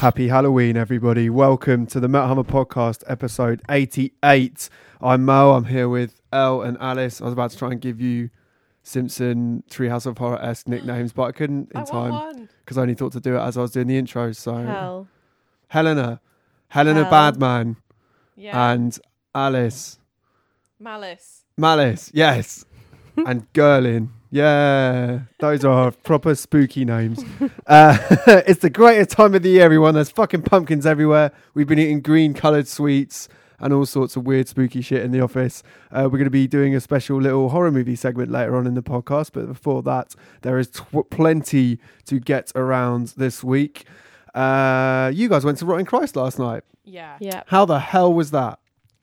Happy Halloween, everybody. Welcome to the Metal Hammer Podcast, episode 88. I'm Mo. I'm here with Elle and Alice. I was about to try and give you Simpson Treehouse of Horror esque nicknames, but I couldn't in I time because I only thought to do it as I was doing the intro. So, Hell. Helena, Helena Hell. Badman, Yeah. and Alice Malice. Malice, yes, and Gerlin. Yeah, those are proper spooky names. Uh, it's the greatest time of the year, everyone. There's fucking pumpkins everywhere. We've been eating green coloured sweets and all sorts of weird, spooky shit in the office. Uh, we're going to be doing a special little horror movie segment later on in the podcast, but before that, there is tw- plenty to get around this week. Uh, you guys went to Rotting Christ last night. Yeah. Yeah, How the hell was that?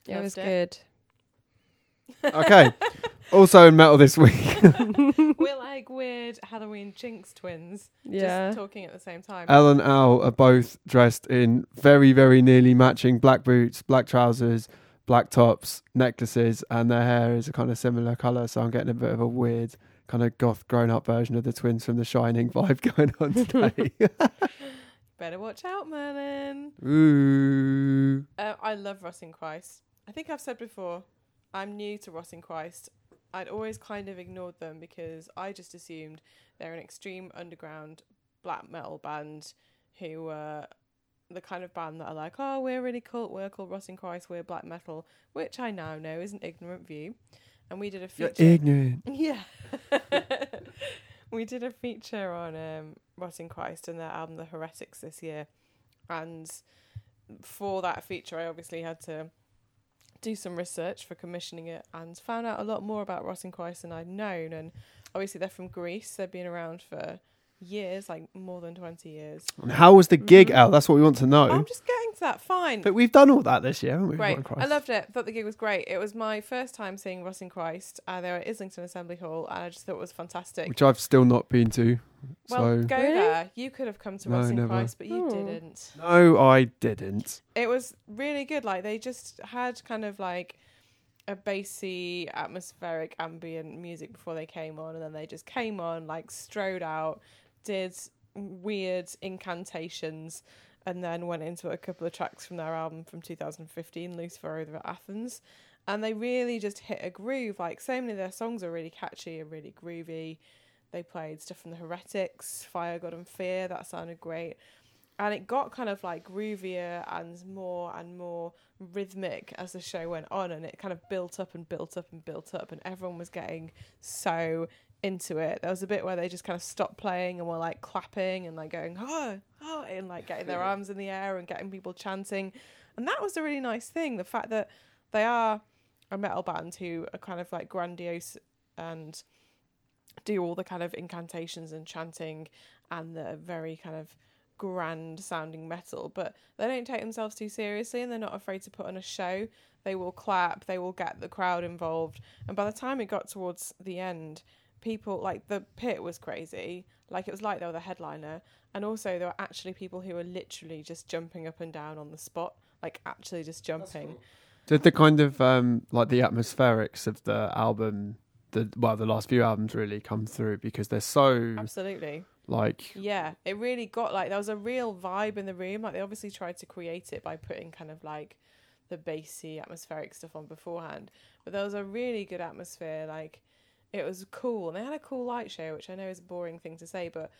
it was good. Okay. also in metal this week. We're like weird Halloween jinx twins. Yeah. Just talking at the same time. Elle and Al are both dressed in very, very nearly matching black boots, black trousers, black tops, necklaces, and their hair is a kind of similar colour. So I'm getting a bit of a weird kind of goth grown up version of the twins from The Shining vibe going on today. Better watch out, Merlin. Ooh. Uh, I love Rotting Christ. I think I've said before, I'm new to Rotting Christ. I'd always kind of ignored them because I just assumed they're an extreme underground black metal band who were the kind of band that are like, oh, we're really cult, we're called Rotting Christ, we're black metal, which I now know is an ignorant view. And we did a You're feature. ignorant. Yeah. we did a feature on um, Rotting Christ and their album The Heretics this year. And for that feature, I obviously had to do some research for commissioning it and found out a lot more about Christ than I'd known. And obviously, they're from Greece, they've been around for years, like more than 20 years. And how was the gig, Mhm. Al? That's what we want to know. I'm just getting to that. Fine. but we've done all that this year, haven't we? Great. I loved it. Thought the gig was great. It was my first time seeing Rotting Christ. Uh, they were at Islington Assembly Hall, and I just thought it was fantastic. Which I've still not been to. well, so go Really? there. You could have come to No, Rotting never. Christ, but you Oh. didn't. no, I didn't. It was really good. Like they just had kind of like a bassy, atmospheric, ambient music before they came on, and then they just came on, like strode out, did weird incantations, and then went into a couple of tracks from their album from 2015, Lucifer Over at Athens. And they really just hit a groove. Like so many of their songs are really catchy and really groovy. They played stuff from the Heretics, Fire, God, and Fear. That sounded great and it got kind of like groovier and more and more rhythmic as the show went on and it kind of built up and built up and built up and everyone was getting so into it there was a bit where they just kind of stopped playing and were like clapping and like going oh oh and like getting their arms in the air and getting people chanting and that was a really nice thing the fact that they are a metal band who are kind of like grandiose and do all the kind of incantations and chanting and the very kind of grand sounding metal, but they don't take themselves too seriously and they're not afraid to put on a show. They will clap, they will get the crowd involved. And by the time it got towards the end, people like the pit was crazy. Like it was like they were the headliner. And also there were actually people who were literally just jumping up and down on the spot, like actually just jumping. Did the kind of um like the atmospherics of the album, the well, the last few albums really come through because they're so Absolutely. like Yeah, it really got like there was a real vibe in the room. Like they obviously tried to create it by putting kind of like the bassy atmospheric stuff on beforehand, but there was a really good atmosphere. Like it was cool, and they had a cool light show, which I know is a boring thing to say, but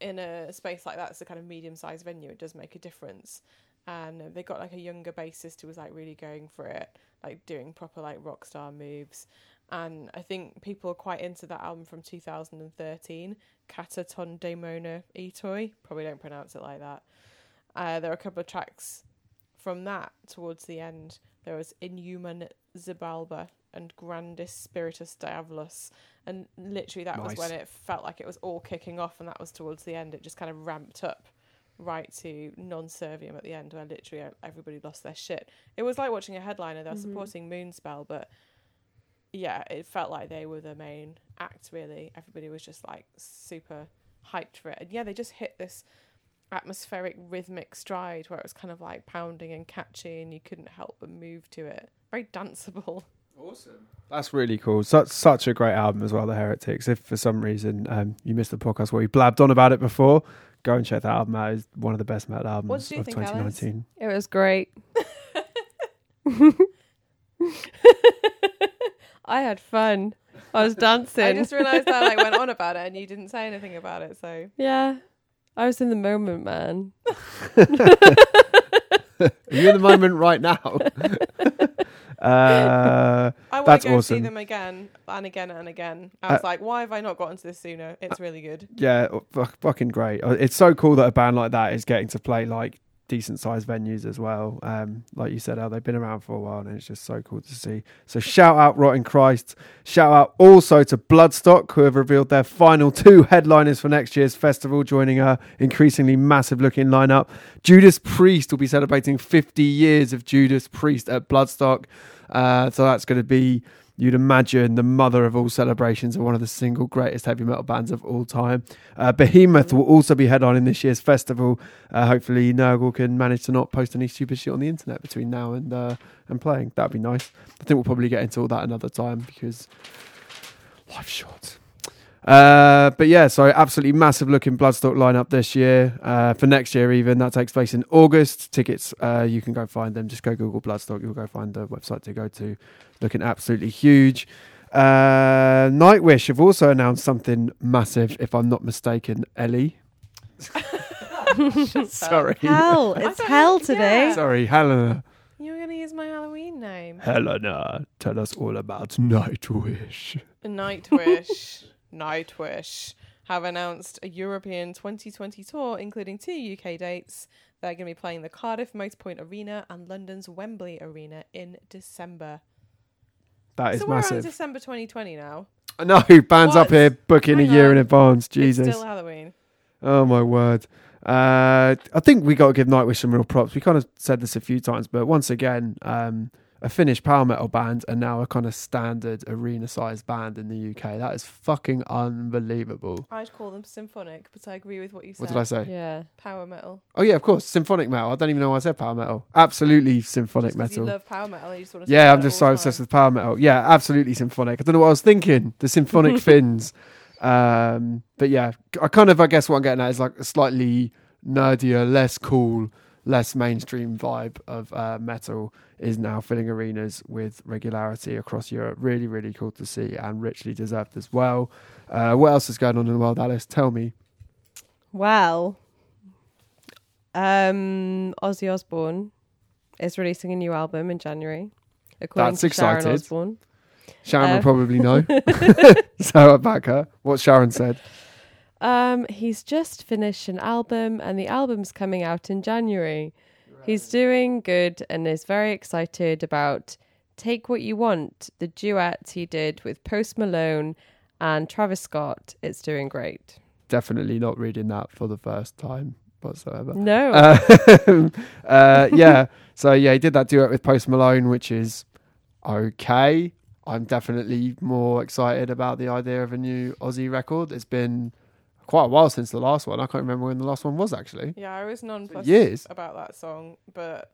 in a space like that, it's a kind of medium-sized venue. It does make a difference. And they got like a younger bassist who was like really going for it, like doing proper like rock star moves. And I think people are quite into that album from 2013, Cataton Daemona Etoi. Probably don't pronounce it like that. Uh, there are a couple of tracks from that towards the end. There was Inhuman Xibalba and Grandis Spiritus Diabolus. And literally, that was when it felt like it was all kicking off, and that was towards the end. It just kind of ramped up right to Non Serviam at the end, where literally everybody lost their shit. It was like watching a headliner. They were Mhm. supporting Moonspell, but yeah, it felt like they were the main act, really. Everybody was just like super hyped for it. And yeah, they just hit this atmospheric rhythmic stride where it was kind of like pounding and catchy and you couldn't help but move to it. Very danceable. Awesome. That's really cool. Such such a great album as well, The Heretics. If for some reason um, you missed the podcast where we blabbed on about it before, go and check that album out. It's one of the best metal albums did you of 2019. It was great. I had fun. I was dancing. I just realised that I like, went on about it and you didn't say anything about it. So yeah. I was in the moment, man. Are you in the moment right now? uh, I want to go awesome. see them again and again and again. I was like, why have I not gotten to this sooner? It's really good. yeah, fu- fucking great. Uh, It's so cool that a band like that is getting to play like decent sized venues as well. Um, like you said, how they've been around for a while, and it's just so cool to see. So shout out Rotting Christ. Shout out also to Bloodstock, who have revealed their final two headliners for next year's festival, joining a increasingly massive looking lineup. Judas Priest will be celebrating 50 years of Judas Priest at Bloodstock. Uh, so that's going to be, you'd imagine, the mother of all celebrations of one of the single greatest heavy metal bands of all time. Uh, Behemoth will also be headlining this year's festival. Uh, hopefully, Nergal can manage to not post any stupid shit on the internet between now and uh, and playing. That'd be nice. I think we'll probably get into all that another time because life's short. Uh, but yeah, so absolutely massive looking Bloodstock lineup this year. Uh, for next year, even that takes place in August. Tickets, uh, you can go find them. Just go Google Bloodstock. You'll go find the website to go to. Looking absolutely huge. Uh, Nightwish have also announced something massive, if I'm not mistaken. Ellie, sorry, Hell. It's thought- hell yeah. today. sorry, Helena. You're going to use my Halloween name. Helena, tell us all about Nightwish. Nightwish. Nightwish have announced a European 2020 tour, including two UK dates. They're going to be playing the Cardiff Motorpoint Arena and London's Wembley Arena in December. That is so we're on massive. December 2020 now. No, bands up here booking Hang a year in advance. Jesus. It's still Halloween. Oh my word. Uh, I think we got to give Nightwish some real props. We kind of said this a few times, but once again, um, a Finnish power metal band and now a kind of standard arena sized band in the UK. That is fucking unbelievable. I'd call them symphonic, but I agree with what you said. What did I say? Yeah. Power metal. Oh yeah, of course, symphonic metal. I don't even know why I said power metal. Absolutely symphonic Just 'cause metal. You love power metal. You just want to Yeah, I'm just so obsessed with power metal. Yeah, absolutely symphonic. I don't know what I was thinking. The symphonic fins. Um, but yeah, I kind of, I guess what I'm getting at is like a slightly nerdier, less cool, less mainstream vibe of uh, metal is now filling arenas with regularity across Europe. Really, really cool to see and richly deserved as well. Uh, what else is going on in the world, Alice? Tell me. Well, um, Ozzy Osbourne is releasing a new album in January. According That's to Sharon excited. Osbourne. Sharon will Um, probably know. so I back her. What Sharon said. Um, he's just finished an album, and the album's coming out in January. He's doing good and is very excited about "Take What You Want," the duet he did with Post Malone and Travis Scott. It's doing great. Definitely not reading that for the first time whatsoever. No, Uh, uh, yeah. So yeah, he did that duet with Post Malone, which is okay. I'm definitely more excited about the idea of a new Ozzy record. It's been quite a while since the last one. I can't remember when the last one was actually. Yeah, I was nonplussed years. about that song, but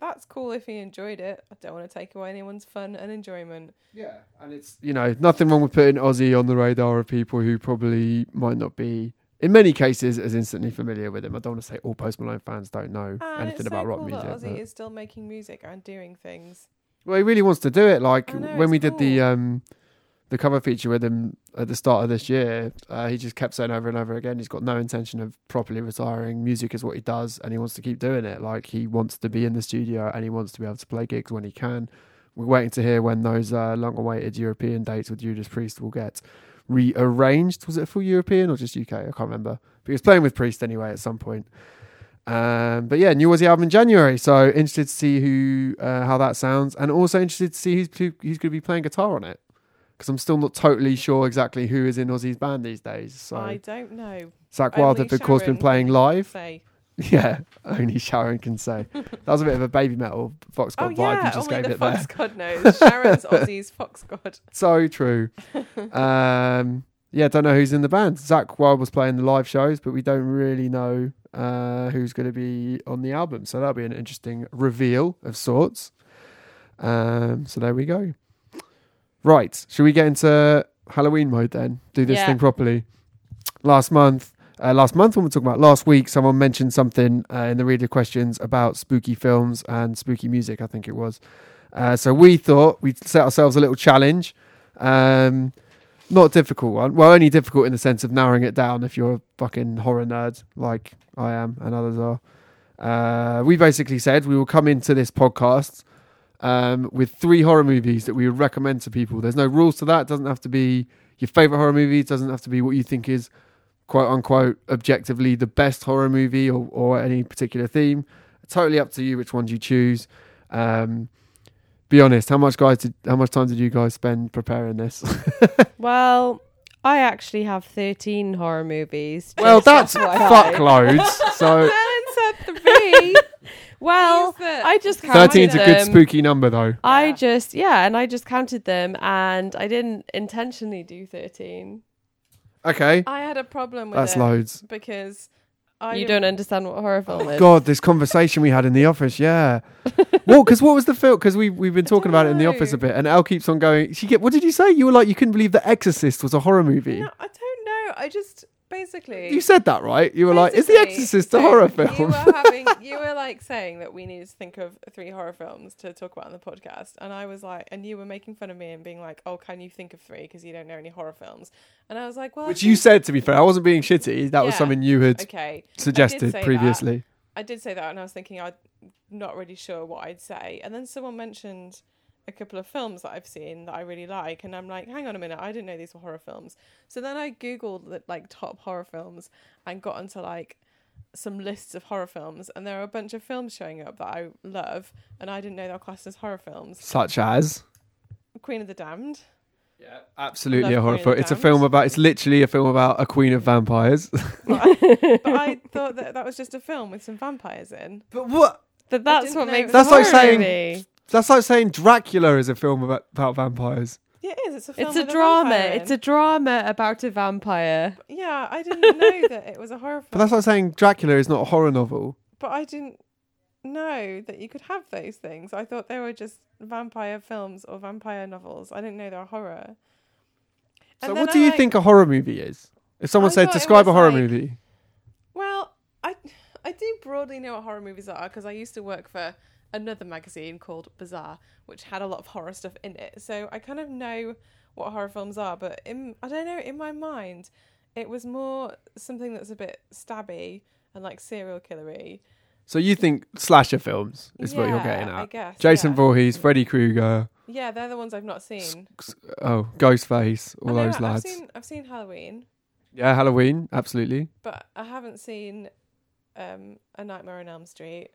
that's cool if he enjoyed it. I don't want to take away anyone's fun and enjoyment. Yeah, and it's you know nothing wrong with putting Ozzy on the radar of people who probably might not be. In many cases, as instantly familiar with him. I don't want to say all Post Malone fans don't know And anything it's about so rock cool music. that Ozzy but- is still making music and doing things. Well, he really wants to do it. Like know, when it's we did the um the cover feature with him at the start of this year, uh, he just kept saying over and over again he's got no intention of properly retiring. Music is what he does, and he wants to keep doing it. Like he wants to be in the studio and he wants to be able to play gigs when he can. We're waiting to hear when those uh, long-awaited European dates with Judas Priest will get rearranged. Was it full European or just UK? I can't remember. But he was playing with Priest anyway at some point. Um, but yeah, new Ozzy album in January. So interested to see who uh, how that sounds, and also interested to see who's who's going to be playing guitar on it. Because I'm still not totally sure exactly who is in Ozzy's band these days. So I don't know. Zakk Wylde Only have of course been playing live. Say. Yeah, only Sharon can say. that was a bit of a Babymetal Foxcott Oh vibe yeah, you just only gave the it there. Fox God knows. Sharon's Ozzy's Fox God. So true. um, yeah, don't know who's in the band. Zakk Wylde was playing the live shows, but we don't really know uh, who's going to be on the album. So that'll be an interesting reveal of sorts. Um, so there we go. Right, should we get into Halloween mode then? Do this Yeah. thing properly. Last month, uh, last month when we were talking about last week. Someone mentioned something uh, in the reader questions about spooky films and spooky music. I think it was. Uh, so we thought we'd set ourselves a little challenge. Um, not a difficult one. Well, only difficult in the sense of narrowing it down if you're a fucking horror nerd like I am and others are. Uh, we basically said we will come into this podcast um, with three horror movies that we would recommend to people. There's no rules to that. It doesn't have to be your favorite horror movie. It doesn't have to be what you think is quote unquote objectively the best horror movie or, or any particular theme. Totally up to you which ones you choose. Um, be honest, how much guys did how much time did you guys spend preparing this? Well, I actually have 13 horror movies. well, that's fuck loads. So Helen said three. Well, Use the- I just counted 13's a good spooky number though. I just yeah, and I just counted them, and I didn't intentionally do 13. Okay, I had a problem with that's it loads. because I you don't understand what horror film is. God, this conversation we had in the office, yeah. well, because what was the film? Because we we've been talking about it in the office a know. bit, and Elle keeps on going. She get. What did you say? You were like, you couldn't believe The Exorcist was a horror movie. No, I don't know. I just basically You said that right. You were like, is The Exorcist a horror You film? were having, you were like saying that we needed to think of three horror films to talk about on the podcast, and I was like, and you were making fun of me and being like, "Oh, can you think of three because you don't know any horror films?" And I was like, "Well, Which you said to be fair, I wasn't being shitty. That was something you had okay." suggested that. previously. I did say that, and I was thinking I'm not really sure what I'd say, and then someone mentioned a couple of films that I've seen that I really like, and I'm like, hang on a minute, I didn't know these were horror films. So then I googled the, like top horror films and got onto like some lists of horror films, and there are a bunch of films showing up that I love, and I didn't know they were classed as horror films. Such as. Queen of the Damned. Yeah, absolutely a horror film. It's a film about. It's literally a film about a queen of vampires. But I, but I thought that that was just a film with some vampires in. but what? But that's what know makes it it was That's like saying- movie. That's like saying Dracula is a film about, about vampires. Yeah, it is. It's a film. It's a with drama. vampire It's a drama about a vampire. Yeah, I didn't know that it was a horror film. But that's like saying Dracula is not a horror novel. but I didn't know that you could have those things. I thought they were just vampire films or vampire novels. I didn't know they were horror. So And what do I, you like- think a horror movie is? If someone I said thought it describe a was horror like- movie. Well, I I do broadly know what horror movies are because I used to work for another magazine called Bazaar, which had a lot of horror stuff in it. So I kind of know what horror films are, but in I don't know, in my mind, it was more something that's a bit stabby and like serial killery. So you think slasher films is what you're Yeah, getting I guess. Jason yeah. Voorhees, Freddy Krueger, Yeah, they're the ones I've not seen. oh Ghostface, all know, those lads. I've seen I've seen Halloween, Yeah, Halloween, absolutely. but I haven't seen um, A Nightmare on Elm Street.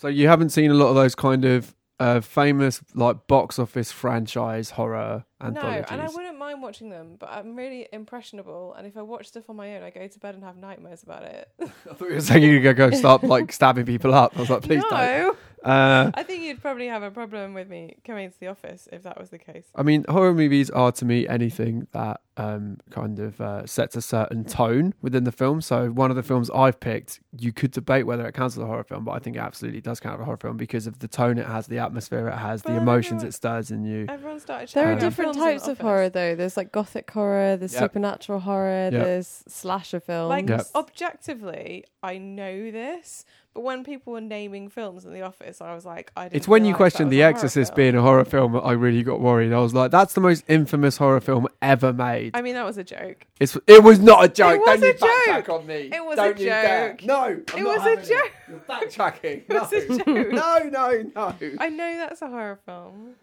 So you haven't seen a lot of those kind of uh, famous like box office franchise horror. No, and I wouldn't mind watching them, but I'm really impressionable, and if I watch stuff on my own, I go to bed and have nightmares about it. I thought you were saying you could go start like stabbing people up. I was like, please don't. no, Uh, I think you'd probably have a problem with me coming to the office if that was the case. I mean, horror movies are to me anything that um, kind of uh, sets a certain tone within the film. So, one of the films I've picked, you could debate whether it counts as a horror film, but I think it absolutely does count as a horror film because of the tone it has, the atmosphere it has, the emotions everyone- it stirs in you. Everyone started. There Uh, are shouting different films in the types of horror, though. There's like gothic horror, there's Yep. supernatural horror, Yep. there's slasher films. Like Yep. objectively, I know this, but when people were naming films in the office, I was like, I. Didn't It's when you realise that question was The a horror Exorcist film. being a horror film that I really got worried. I was like, that's the most infamous horror film ever made. I mean, that was a joke. It's, it was not a joke. It was Don't you a joke. backtrack on me. It was Don't a you dare. joke. No, I'm It not was a having it. joke. You're backtracking. It was a No. joke. No, no, no. I know that's a horror film.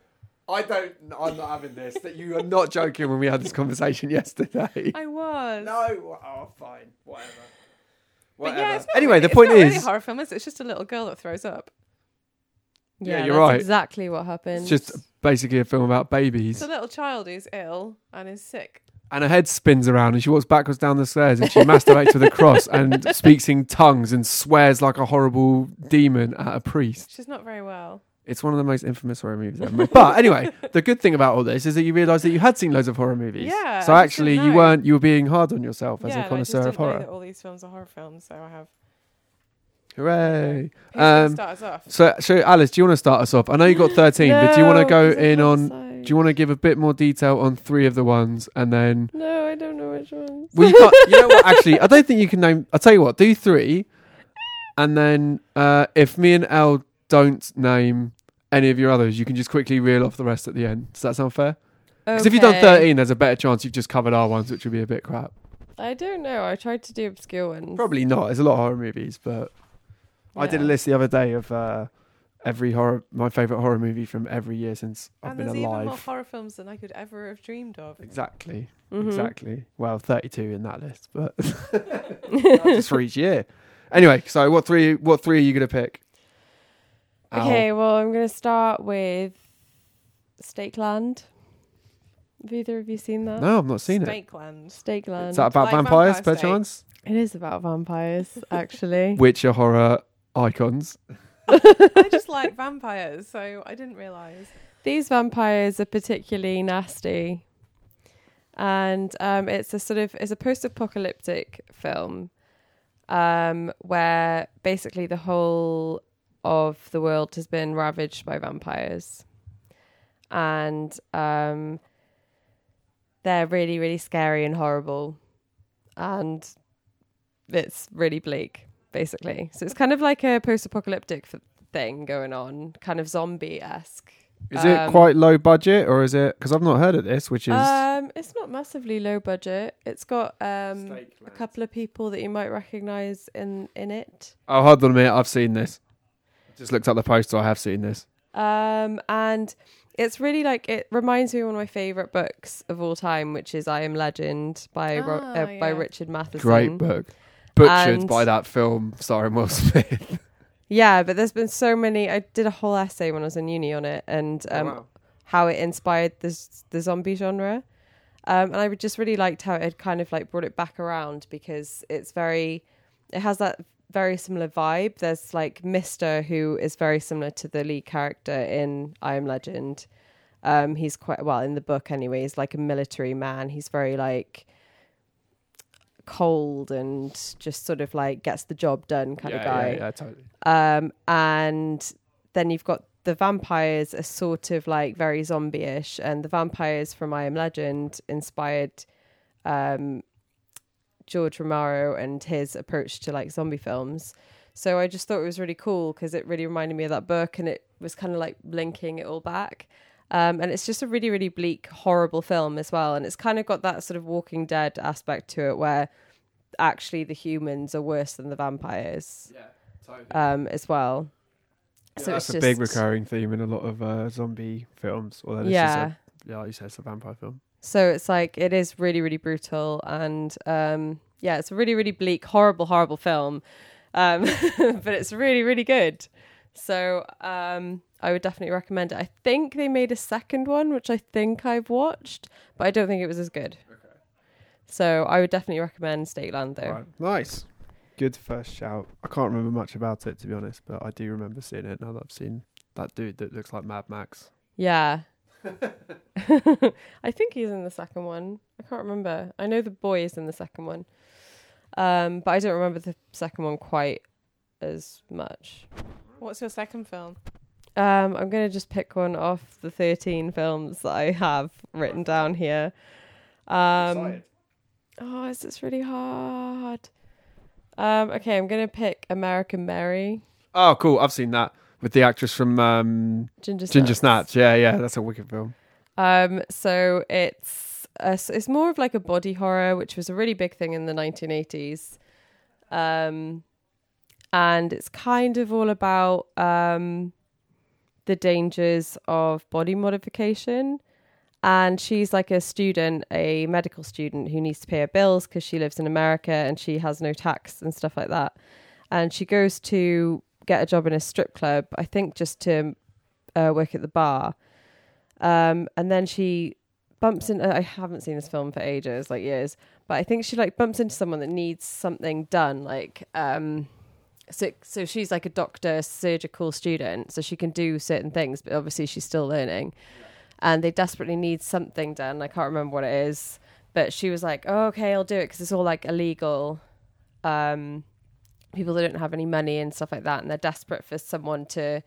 I don't. I'm not having this. That you are not joking when we had this conversation yesterday. I was. No. Oh, fine. Whatever. Whatever. yeah, anyway, really, the it's point not really is, a horror film, is? It's just a little girl that throws up. Yeah, yeah, you're that's right. exactly what happens. it's just basically a film about babies. It's a little child who's ill and is sick. and her head spins around and she walks backwards down the stairs and she masturbates with a cross and speaks in tongues and swears like a horrible demon at a priest. She's not very well. It's one of the most infamous horror movies ever made. But anyway, the good thing about all this is that you realise that you had seen loads of horror movies. Yeah, So I actually, you weren't. You were being hard on yourself as yeah, a and I just connoisseur of horror. that all these films are horror films, so I have. Hooray! Um, start us off? So, so Alice, do you want to start us off? I know you got thirteen, but do you want to No, go in on? Do you want to give a bit more detail on three of the ones, and then No, I don't know which ones. well, you, can't, you know what? Actually, I don't think you can name. I'll tell you what. Do three, and then uh, if me and Elle don't name any of your others, you can just quickly reel off the rest at the end. Does that sound fair? Because if you've done thirteen, there's a better chance you've just covered our ones, which would be a bit crap. I don't know. I tried to do obscure ones. Probably not. There's a lot of horror movies, but I did a list the other day of uh, every horror, my favorite horror movie from every year since I've and been there's even more horror films than I could ever have dreamed of. Exactly. Mhm. Exactly. Well, 32 in that list, but just for each year. Anyway, so what three? What three are you gonna pick? Al? Okay, well, I'm going to start with Stake Land. Have either of you seen that? No, I've not seen it. Snakeland. Stake Land. Is that about Like vampires, Vampire per State. chance? It is about vampires, actually. Which are horror icons? I just like vampires, so I didn't realise. These vampires are particularly nasty. And um, it's a sort of it's a post-apocalyptic film um, where basically the whole of the world has been ravaged by vampires, and um, they're really really scary and horrible, and it's really bleak basically. So it's kind of like a post-apocalyptic thing going on, kind of zombie esque. Is it Um, quite low budget, or is it? Because I've not heard of this, which is Um, it's not massively low budget. It's got um a couple of people that you might recognise in in it. oh, hold on a minute. I've seen this. Just looked up the poster. I have seen this. Um, and it's really like it reminds me of one of my favourite books of all time, which is I Am Legend by Ro- Ah, uh, by yeah. Richard Matheson. Great book. Butchered And- by that film starring Will Smith. Yeah, but there's been so many. I did a whole essay when I was in uni on it, and Oh, um, how it inspired this the zombie genre. Um, and I would just really liked how it had kind of like brought it back around because it's very, it has that very similar vibe. There's like Mister who is very similar to the lead character in I Am Legend. Um, he's quite well in the book anyway. He's like a military man. He's very like cold and just sort of like gets the job done kind yeah, of guy. Yeah, yeah, totally. Um, and then you've got the vampires are sort of like very zombie-ish, and the vampires from I Am Legend inspired um, George Romero and his approach to like zombie films. So I just thought it was really cool because it really reminded me of that book, and it was kind of like linking it all back. Um, and it's just a really, really bleak, horrible film as well. And it's kind of got that sort of Walking Dead aspect to it, where actually the humans are worse than the vampires Yeah, totally. um, as well. so that's it's a big recurring theme in a lot of uh, zombie films. Although this yeah. is a, yeah, like you said, it's a vampire film. So it's like it is really, really brutal, and um, yeah, it's a really, really bleak, horrible, horrible film, um, but it's really, really good. So um, I would definitely recommend it. I think they made a second one, which I think I've watched, but I don't think it was as good. So I would definitely recommend Stake Land, though. Right. Nice. Good first shout. I can't remember much about it to be honest, but I do remember seeing it now that I've seen that dude that looks like Mad Max. Yeah. I think he's in the second one. I can't remember. I know the boy is in the second one. Um, but I don't remember the second one quite as much. What's your second film? Um, I'm gonna just pick one off the 13 films that I have written down here. Um, oh, is this really hard? Um, okay, I'm gonna pick American Mary. Oh, cool. I've seen that with the actress from um, Ginger Ginger. Snaps. Yeah, yeah, that's a wicked film. Um, so it's a, it's more of like a body horror, which was a really big thing in the 1980s. Um, and it's kind of all about um, the dangers of body modification. And she's like a student, a medical student who needs to pay her bills because she lives in America and she has no tax and stuff like that. And she goes to get a job in a strip club, I think just to uh, work at the bar. Um, and then she bumps into, I haven't seen this film for ages, like years, but I think she like bumps into someone that needs something done. Like, um, so, so she's like a doctor, surgical student, so she can do certain things, but obviously she's still learning. And they desperately need something done. I can't remember what it is, but she was like, oh, okay, I'll do it because it's all like illegal. Um, people that don't have any money and stuff like that, and they're desperate for someone to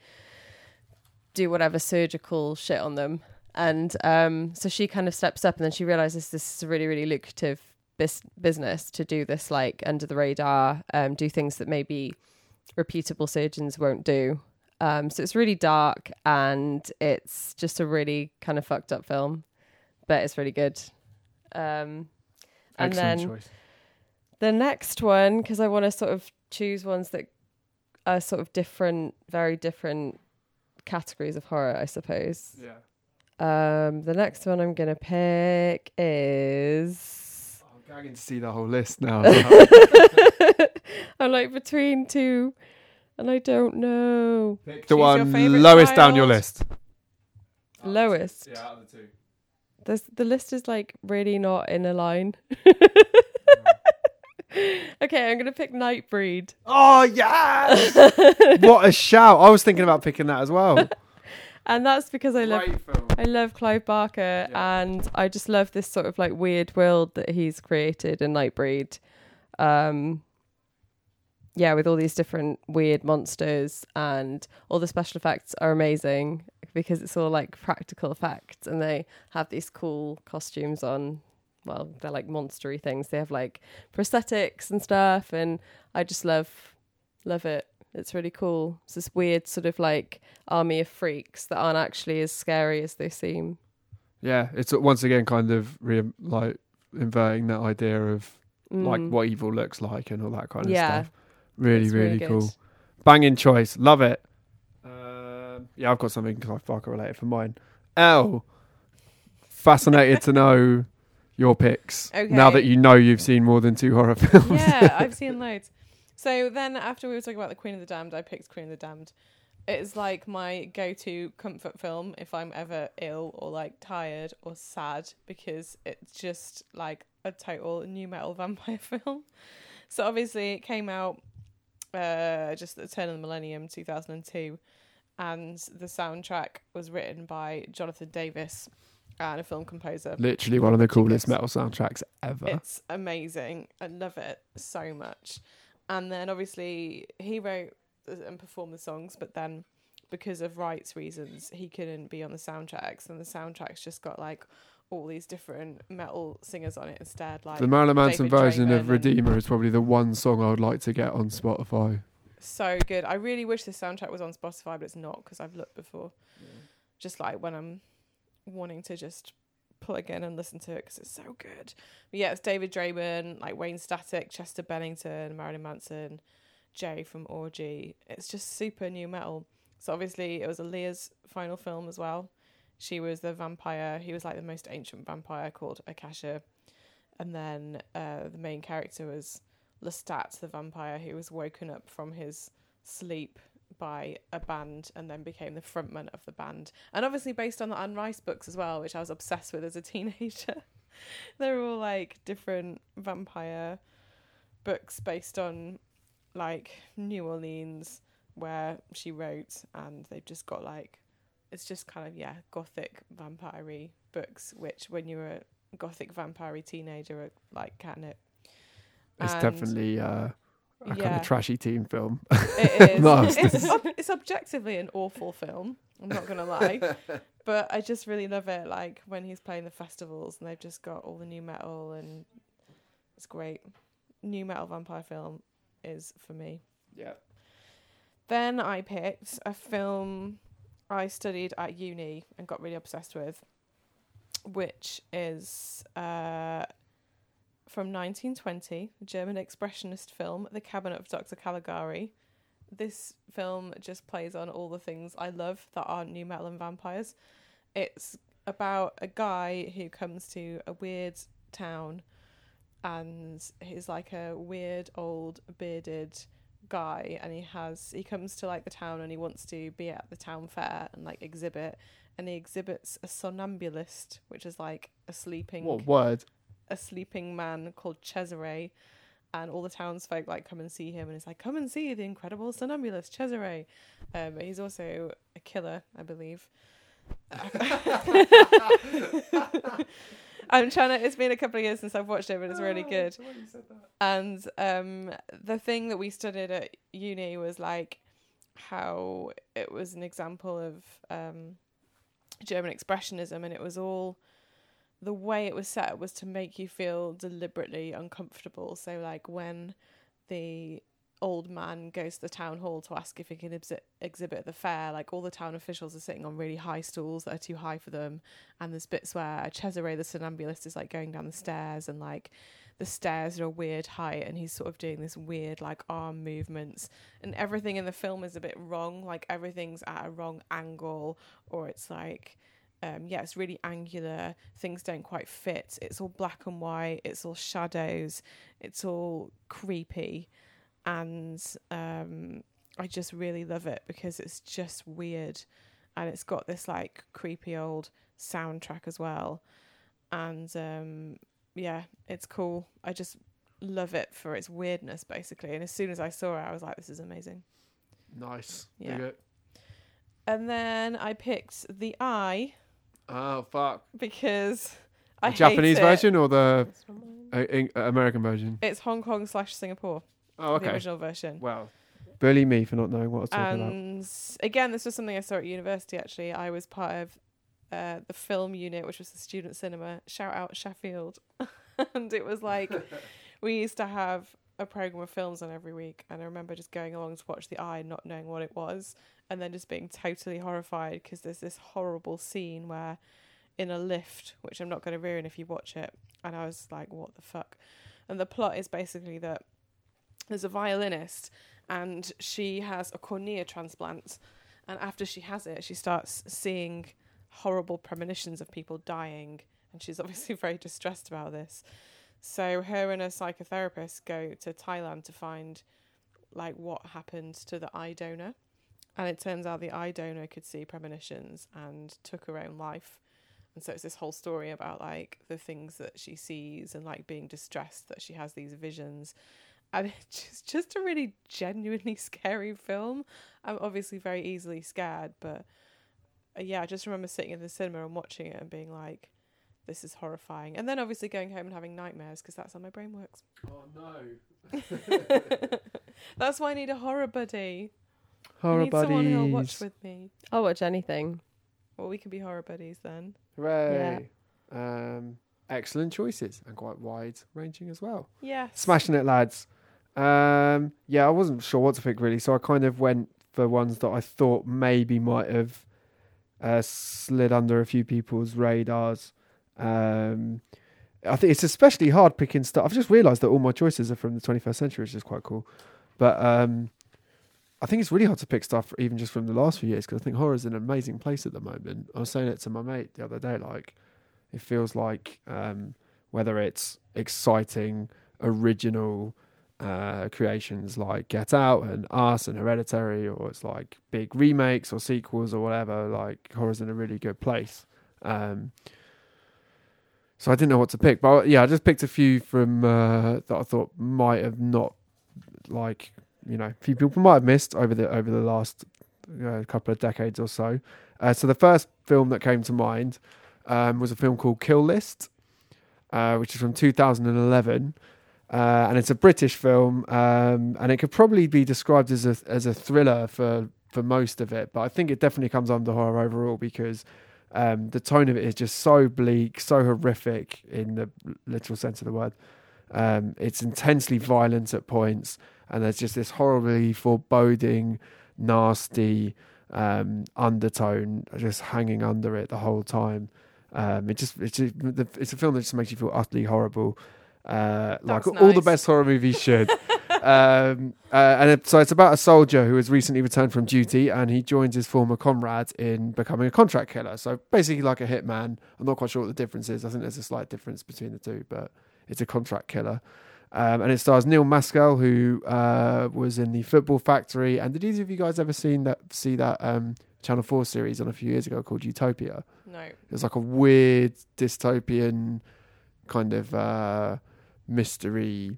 do whatever surgical shit on them. And um, so she kind of steps up, and then she realizes this is a really, really lucrative bis- business to do this like under the radar, um, do things that maybe reputable surgeons won't do. Um, so it's really dark, and it's just a really kind of fucked up film, but it's really good. Um, and Excellent then choice. The next one, because I want to sort of choose ones that are sort of different, very different categories of horror, I suppose. Yeah. Um, the next one I'm gonna pick is I'm gagging to see the whole list now. I'm like between two, and I don't know Pick the the Choose your one one favourite lowest down your child. list. lowest. Yeah, out of the two. There's, the list is like really not in a line. okay, I'm gonna pick Nightbreed. Oh yes! what a shout! I was thinking about picking that as well. and that's because I love I love Clive Barker Yeah. and I just love this sort of like weird world that he's created in Nightbreed. Um yeah, with all these different weird monsters and all the special effects are amazing because it's all like practical effects and they have these cool costumes on. Well, they're like monstery things. They have like prosthetics and stuff and I just love love it. It's really cool. It's this weird sort of like army of freaks that aren't actually as scary as they seem. Yeah, it's once again kind of re- like inverting that idea of like Mm. what evil looks like and all that kind of Yeah. stuff. Really, It's really, good. cool. Banging choice. Love it. Um, yeah, I've got something Clive Barker related for mine. L. Fascinated to know your picks okay. now that you know you've seen more than two horror films. yeah, I've seen loads. So then after we were talking about the Queen of the Damned, I picked Queen of the Damned. It's like my go-to comfort film if I'm ever ill or like tired or sad because it's just like a total new metal vampire film. So obviously it came out uh just at the turn of the millennium 2002 and the soundtrack was written by Jonathan Davis and a film composer. Literally one of the coolest metal soundtracks ever. It's amazing. I love it so much. And then obviously he wrote and performed the songs, but then because of rights reasons, he couldn't be on the soundtracks, and the soundtracks just got like all these different metal singers on it instead. Like the Marilyn Manson David version Draiman of Redeemer is probably the one song I would like to get on Spotify. so good. I really wish the soundtrack was on Spotify, but it's not because I've looked before. Just like when I'm wanting to just plug in and listen to it because it's so good. But yeah, it's David Draiman, like Wayne Static, Chester Bennington, Marilyn Manson, Jay from Orgy. It's just super new metal. So obviously it was Aaliyah's final film as well. She was the vampire. He was like the most ancient vampire called Akasha. And then uh, the main character was Lestat, the vampire, who was woken up from his sleep by a band and then became the frontman of the band. And obviously based on the Anne Rice books as well, which I was obsessed with as a teenager. They're all like different vampire books based on like New Orleans where she wrote and they've just got like it's just kind of yeah, gothic vampire books which when you're a gothic vampire teenager are like catnip. It's And- definitely uh, a kind Yeah. of trashy teen film. It is. No. it's, ob- it's objectively an awful film. I'm not gonna lie, but I just really love it. Like when he's playing the festivals and they've just got all the new metal and it's great. New metal vampire film is for me. yeah. Then I picked a film I studied at uni and got really obsessed with, which is uh, from 1920, a German expressionist film, The Cabinet of Dr. Caligari. This film just plays on all the things I love that aren't new metal and vampires. It's about a guy who comes to a weird town and he's like a weird old bearded guy and he has he comes to like the town and he wants to be at the town fair and like exhibit and he exhibits a somnambulist which is like a sleeping What word? A sleeping man called Cesare and all the townsfolk like come and see him and it's like come and see the incredible somnambulist Cesare. Um but he's also a killer I believe. I'm trying to it's been a couple of years since I've watched it but it's really good. and um, the thing that we studied at uni was like how it was an example of um, German expressionism, and it was all the way it was set was to make you feel deliberately uncomfortable. So, like when the old man goes to the town hall to ask if he can exhibit, exhibit at the fair, like all the town officials are sitting on really high stools that are too high for them, and there's bits where Cesare the somnambulist is like going down the stairs and like the stairs are a weird height and he's sort of doing this weird like arm movements and everything in the film is a bit wrong like everything's at a wrong angle or it's like um, yeah it's really angular things don't quite fit it's all black and white it's all shadows it's all creepy and um, i just really love it because it's just weird and it's got this like creepy old soundtrack as well and um, yeah, it's cool. I just love it for its weirdness, basically. And as soon as I saw it, I was like, this is amazing. Nice. Yeah. And then I picked The Eye Oh fuck. because I The Japanese hate it. version or the uh, in- uh, American version? It's Hong Kong slash Singapore, Oh, the okay. original version. Well, bully me for not knowing what I was talking about. And again, this was something I saw at university. Actually, I was part of uh, the film unit, which was the student cinema. Shout out Sheffield, and it was like we used to have a program of films on every week, and I remember just going along to watch The Eye, not knowing what it was, and then just being totally horrified because there's this horrible scene where in a lift, which I'm not going to ruin if you watch it, and I was like, what the fuck? And the plot is basically that there's a violinist and she has a cornea transplant and after she has it she starts seeing horrible premonitions of people dying and she's obviously very distressed about this so her and a psychotherapist go to thailand to find like what happened to the eye donor. And it turns out the eye donor could see premonitions and took her own life. And so it's this whole story about like the things that she sees and like being distressed that she has these visions. And it's just, a really genuinely scary film. I'm obviously very easily scared, but uh, yeah, I just remember sitting in the cinema and watching it and being like, this is horrifying. And then obviously going home and having nightmares because that's how my brain works. Oh no. that's why I need a horror buddy. Horror I need someone who'll watch with me. I'll watch anything. Well, we can be horror buddies then. Hooray. Um, excellent choices and quite wide ranging as well. Yeah. Smashing it, lads. Um, yeah, I wasn't sure what to pick really, so I kind of went for ones that I thought maybe might have uh, slid under a few people's radars. Um, I think it's especially hard picking stuff. I've just realised that all my choices are from the 21st century, which is quite cool. But um, I think it's really hard to pick stuff even just from the last few years because I think horror is an amazing place at the moment. I was saying it to my mate the other day, like it feels like um, whether it's exciting, original uh, creations like Get Out and Us and Hereditary, or it's like big remakes or sequels or whatever, like horror's in a really good place. Um, so I didn't know what to pick, but yeah, I just picked a few from uh, that I thought might have not like you know, a few people might have missed over the over the last uh, couple of decades or so. Uh, so the first film that came to mind um, was a film called Kill List, uh, which is from 2011, uh, and it's a British film, um, and it could probably be described as a as a thriller for for most of it, but I think it definitely comes under horror overall because. Um, the tone of it is just so bleak, so horrific in the literal sense of the word. Um, it's intensely violent at points, and there's just this horribly foreboding, nasty um, undertone just hanging under it the whole time. Um, it just it's a, it's a film that just makes you feel utterly horrible, uh, like That's all the best horror movies should. um, uh, and it, so it's about a soldier who has recently returned from duty, and he joins his former comrade in becoming a contract killer. So basically, like a hitman. I'm not quite sure what the difference is. I think there's a slight difference between the two, but it's a contract killer. Um, and it stars Neil Maskell, who uh, was in the Football Factory. And did either of you guys ever seen that? See that um, Channel Four series on a few years ago called Utopia? No. It was like a weird dystopian kind of uh, mystery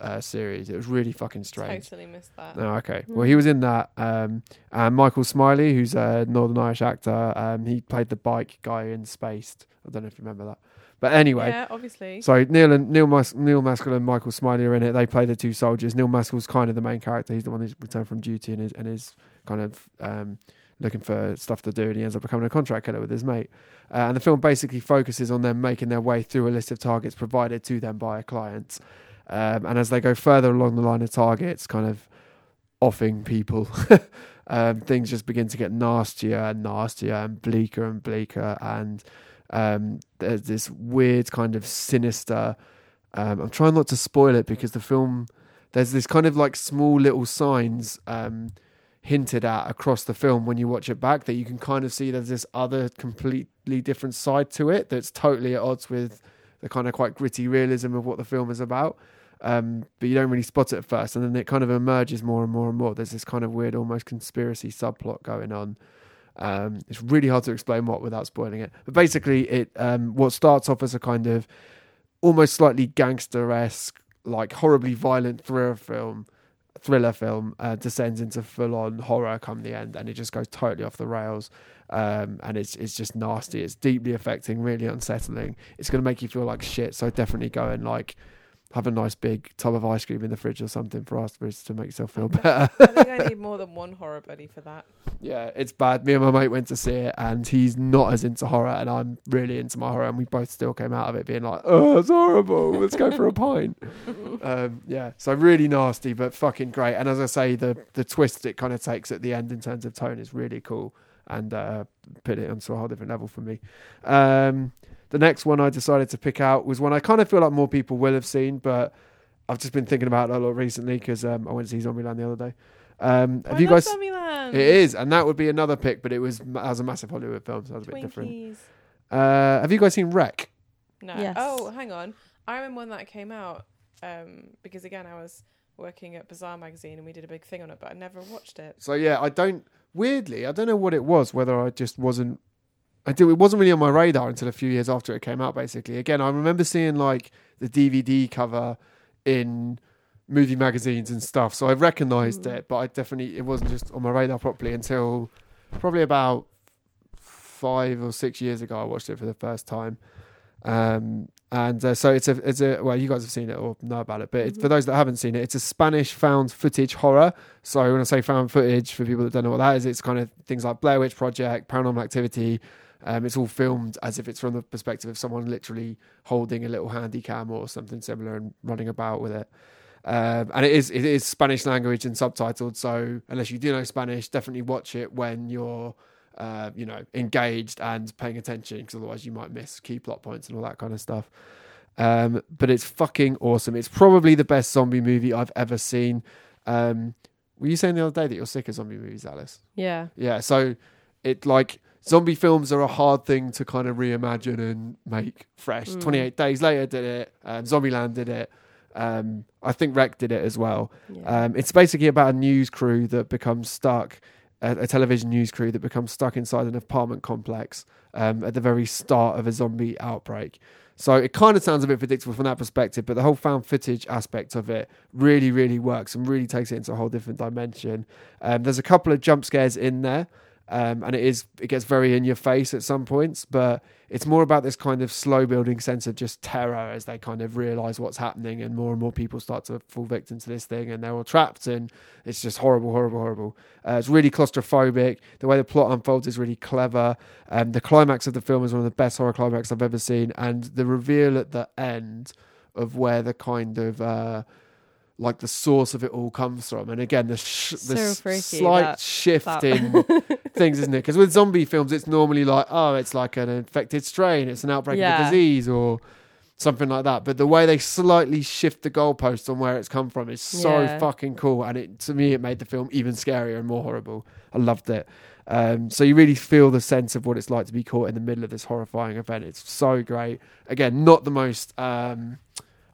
uh, series. It was really fucking strange. Totally missed that. Oh, okay. Well, he was in that. Um, and Michael Smiley, who's a Northern Irish actor, um, he played the bike guy in Spaced. I don't know if you remember that. But anyway, Yeah, obviously. so Neil and Neil Mas- Neil Maskell and Michael Smiley are in it. They play the two soldiers. Neil Maskell's kind of the main character. He's the one who's returned from duty and is and is kind of um, looking for stuff to do, and he ends up becoming a contract killer with his mate. Uh, and the film basically focuses on them making their way through a list of targets provided to them by a client. Um, and as they go further along the line of targets, kind of offing people, um, things just begin to get nastier and nastier and bleaker and bleaker. And um, there's this weird kind of sinister. Um, I'm trying not to spoil it because the film there's this kind of like small little signs um, hinted at across the film when you watch it back that you can kind of see there's this other completely different side to it that's totally at odds with the kind of quite gritty realism of what the film is about. Um, but you don't really spot it at first, and then it kind of emerges more and more and more. There's this kind of weird, almost conspiracy subplot going on. Um, it's really hard to explain what without spoiling it. But basically, it um, what starts off as a kind of almost slightly gangster esque, like horribly violent thriller film, thriller film uh, descends into full on horror come the end, and it just goes totally off the rails. Um, and it's it's just nasty. It's deeply affecting, really unsettling. It's going to make you feel like shit. So definitely go and like have a nice big tub of ice cream in the fridge or something for afterwards to make yourself feel better. I think I need more than one horror buddy for that. yeah, it's bad. Me and my mate went to see it, and he's not as into horror, and I'm really into my horror, and we both still came out of it being like, "Oh, it's horrible. Let's go for a pint." um, yeah, so really nasty, but fucking great. And as I say, the the twist it kind of takes at the end in terms of tone is really cool, and uh, put it onto a whole different level for me. Um, the next one I decided to pick out was one I kind of feel like more people will have seen, but I've just been thinking about it a lot recently because um, I went to see Zombieland the other day. Um, have I you love guys? Zombieland. It is, and that would be another pick, but it was as a massive Hollywood film, so that was a bit different. Uh, have you guys seen Rec? No. Yes. Oh, hang on. I remember when that came out um, because again I was working at Bizarre magazine and we did a big thing on it, but I never watched it. So yeah, I don't. Weirdly, I don't know what it was. Whether I just wasn't. I do. It wasn't really on my radar until a few years after it came out. Basically, again, I remember seeing like the DVD cover in movie magazines and stuff, so I recognised Mm. it. But I definitely it wasn't just on my radar properly until probably about five or six years ago. I watched it for the first time. Um, and uh, so it's a it's a well you guys have seen it or know about it but it's, for those that haven't seen it it's a Spanish found footage horror so when I say found footage for people that don't know what that is it's kind of things like Blair Witch Project Paranormal Activity um, it's all filmed as if it's from the perspective of someone literally holding a little handy cam or something similar and running about with it um, and it is it is Spanish language and subtitled so unless you do know Spanish definitely watch it when you're uh, you know, engaged and paying attention because otherwise you might miss key plot points and all that kind of stuff. Um, but it's fucking awesome. It's probably the best zombie movie I've ever seen. Um, were you saying the other day that you're sick of zombie movies, Alice? Yeah. Yeah. So it like zombie films are a hard thing to kind of reimagine and make fresh. Mm. 28 Days Later did it. Um, Zombieland did it. Um, I think Rec did it as well. yeah. Um, it's basically about a news crew that becomes stuck, a, a television news crew that becomes stuck inside an apartment complex um, at the very start of a zombie outbreak. So it kind of sounds a bit predictable from that perspective, but the whole found footage aspect of it really, really works and really takes it into a whole different dimension. Um, there's a couple of jump scares in there, um, and it is it gets very in your face at some points, but it's more about this kind of slow building sense of just terror as they kind of realize what's happening, and more and more people start to fall victim to this thing, and they're all trapped, and it's just horrible, horrible, horrible. Uh, it's really claustrophobic. The way the plot unfolds is really clever. Um, the climax of the film is one of the best horror climax I've ever seen, and the reveal at the end of where the kind of uh, like the source of it all comes from, and again the, sh- So s- freaky, slight that- shift that. in things, isn't it? Because with zombie films, it's normally like, oh, it's like an infected strain, it's an outbreak of a disease, or something like that. But the way they slightly shift the goalposts on where it's come from is so Yeah. fucking cool, and it to me it made the film even scarier and more horrible. I loved it. Um, so you really feel the sense of what it's like to be caught in the middle of this horrifying event. It's so great. Again, not the most um,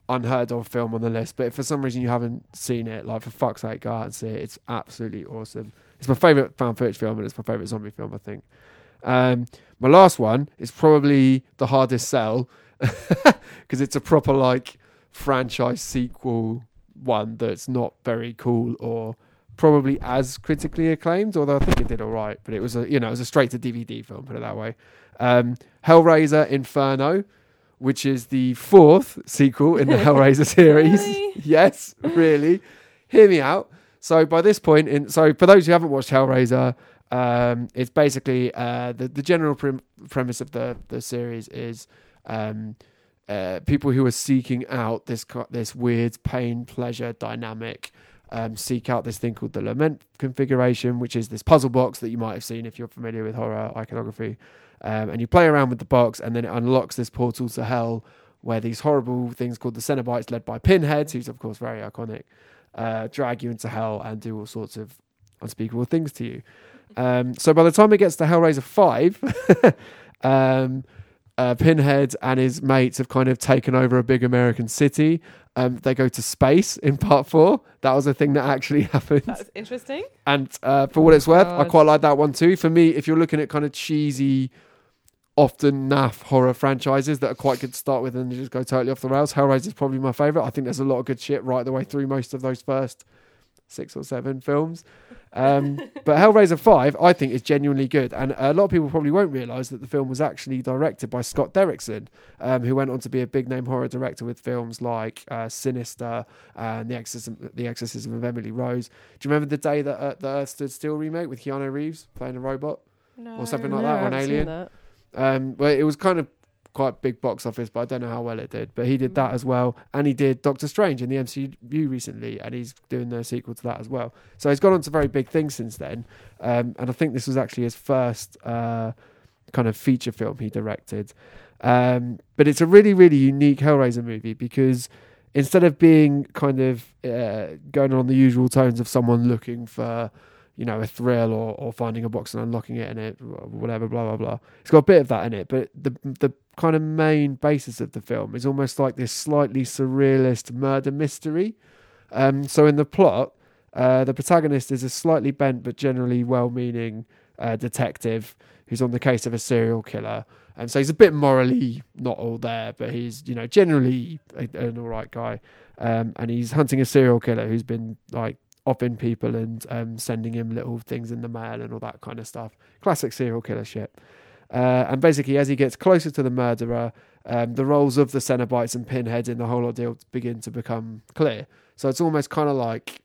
unheard of film on the list, but if for some reason you haven't seen it, like for fuck's sake, go out and see it. It's absolutely awesome. It's my favorite found footage film, and it's my favorite zombie film. I think. Um, my last one is probably the hardest sell because it's a proper like franchise sequel one that's not very cool or probably as critically acclaimed. Although I think it did all right, but it was a you know it was a straight to DVD film. Put it that way. Um, Hellraiser Inferno, which is the fourth sequel in the Hellraiser series. Really? yes, really. Hear me out. So by this point, in so for those who haven't watched Hellraiser, um, it's basically uh, the the general prim- premise of the the series is um, uh, people who are seeking out this this weird pain pleasure dynamic. Um, seek out this thing called the lament configuration, which is this puzzle box that you might have seen if you're familiar with horror iconography. Um, and you play around with the box, and then it unlocks this portal to hell, where these horrible things called the Cenobites, led by Pinhead, who's of course very iconic, uh, drag you into hell and do all sorts of unspeakable things to you. Um, so by the time it gets to Hellraiser 5, um, uh, Pinhead and his mates have kind of taken over a big American city. Um, they go to space in part four. That was a thing that actually happened. That's interesting. And uh, for what it's worth, I quite like that one too. For me, if you're looking at kind of cheesy, often naff horror franchises that are quite good to start with and just go totally off the rails, Hellraiser is probably my favourite. I think there's a lot of good shit right the way through most of those first six or seven films. Um, but Hellraiser 5, I think, is genuinely good. And a lot of people probably won't realise that the film was actually directed by Scott Derrickson, um, who went on to be a big name horror director with films like uh, Sinister and the Exorcism, the Exorcism of Emily Rose. Do you remember the day that uh, the Earth Stood Still remake with Keanu Reeves playing a robot? No. something like No, that on haven't Alien. Um, well, it was kind of quite big box office, but I don't know how well it did. But he did that as well, and he did Doctor Strange in the MCU recently, and he's doing the sequel to that as well. So he's gone on to very big things since then. Um, and I think this was actually his first uh, kind of feature film he directed. Um, but it's a really, really unique Hellraiser movie because instead of being kind of uh, going on the usual tones of someone looking for you know, a thrill or, or finding a box and unlocking it in it, whatever, blah, blah, blah. It's got a bit of that in it, but the the kind of main basis of the film is almost like this slightly surrealist murder mystery. Um, so in the plot, uh, the protagonist is a slightly bent but generally well-meaning uh, detective who's on the case of a serial killer. And so he's a bit morally not all there, but he's, you know, generally a, an all right guy. Um, and he's hunting a serial killer who's been like offing people and um, sending him little things in the mail and all that kind of stuff. Classic serial killer shit. Uh, and basically, as he gets closer to the murderer, um, the roles of the Cenobites and Pinhead in the whole ordeal begin to become clear. So it's almost kind of like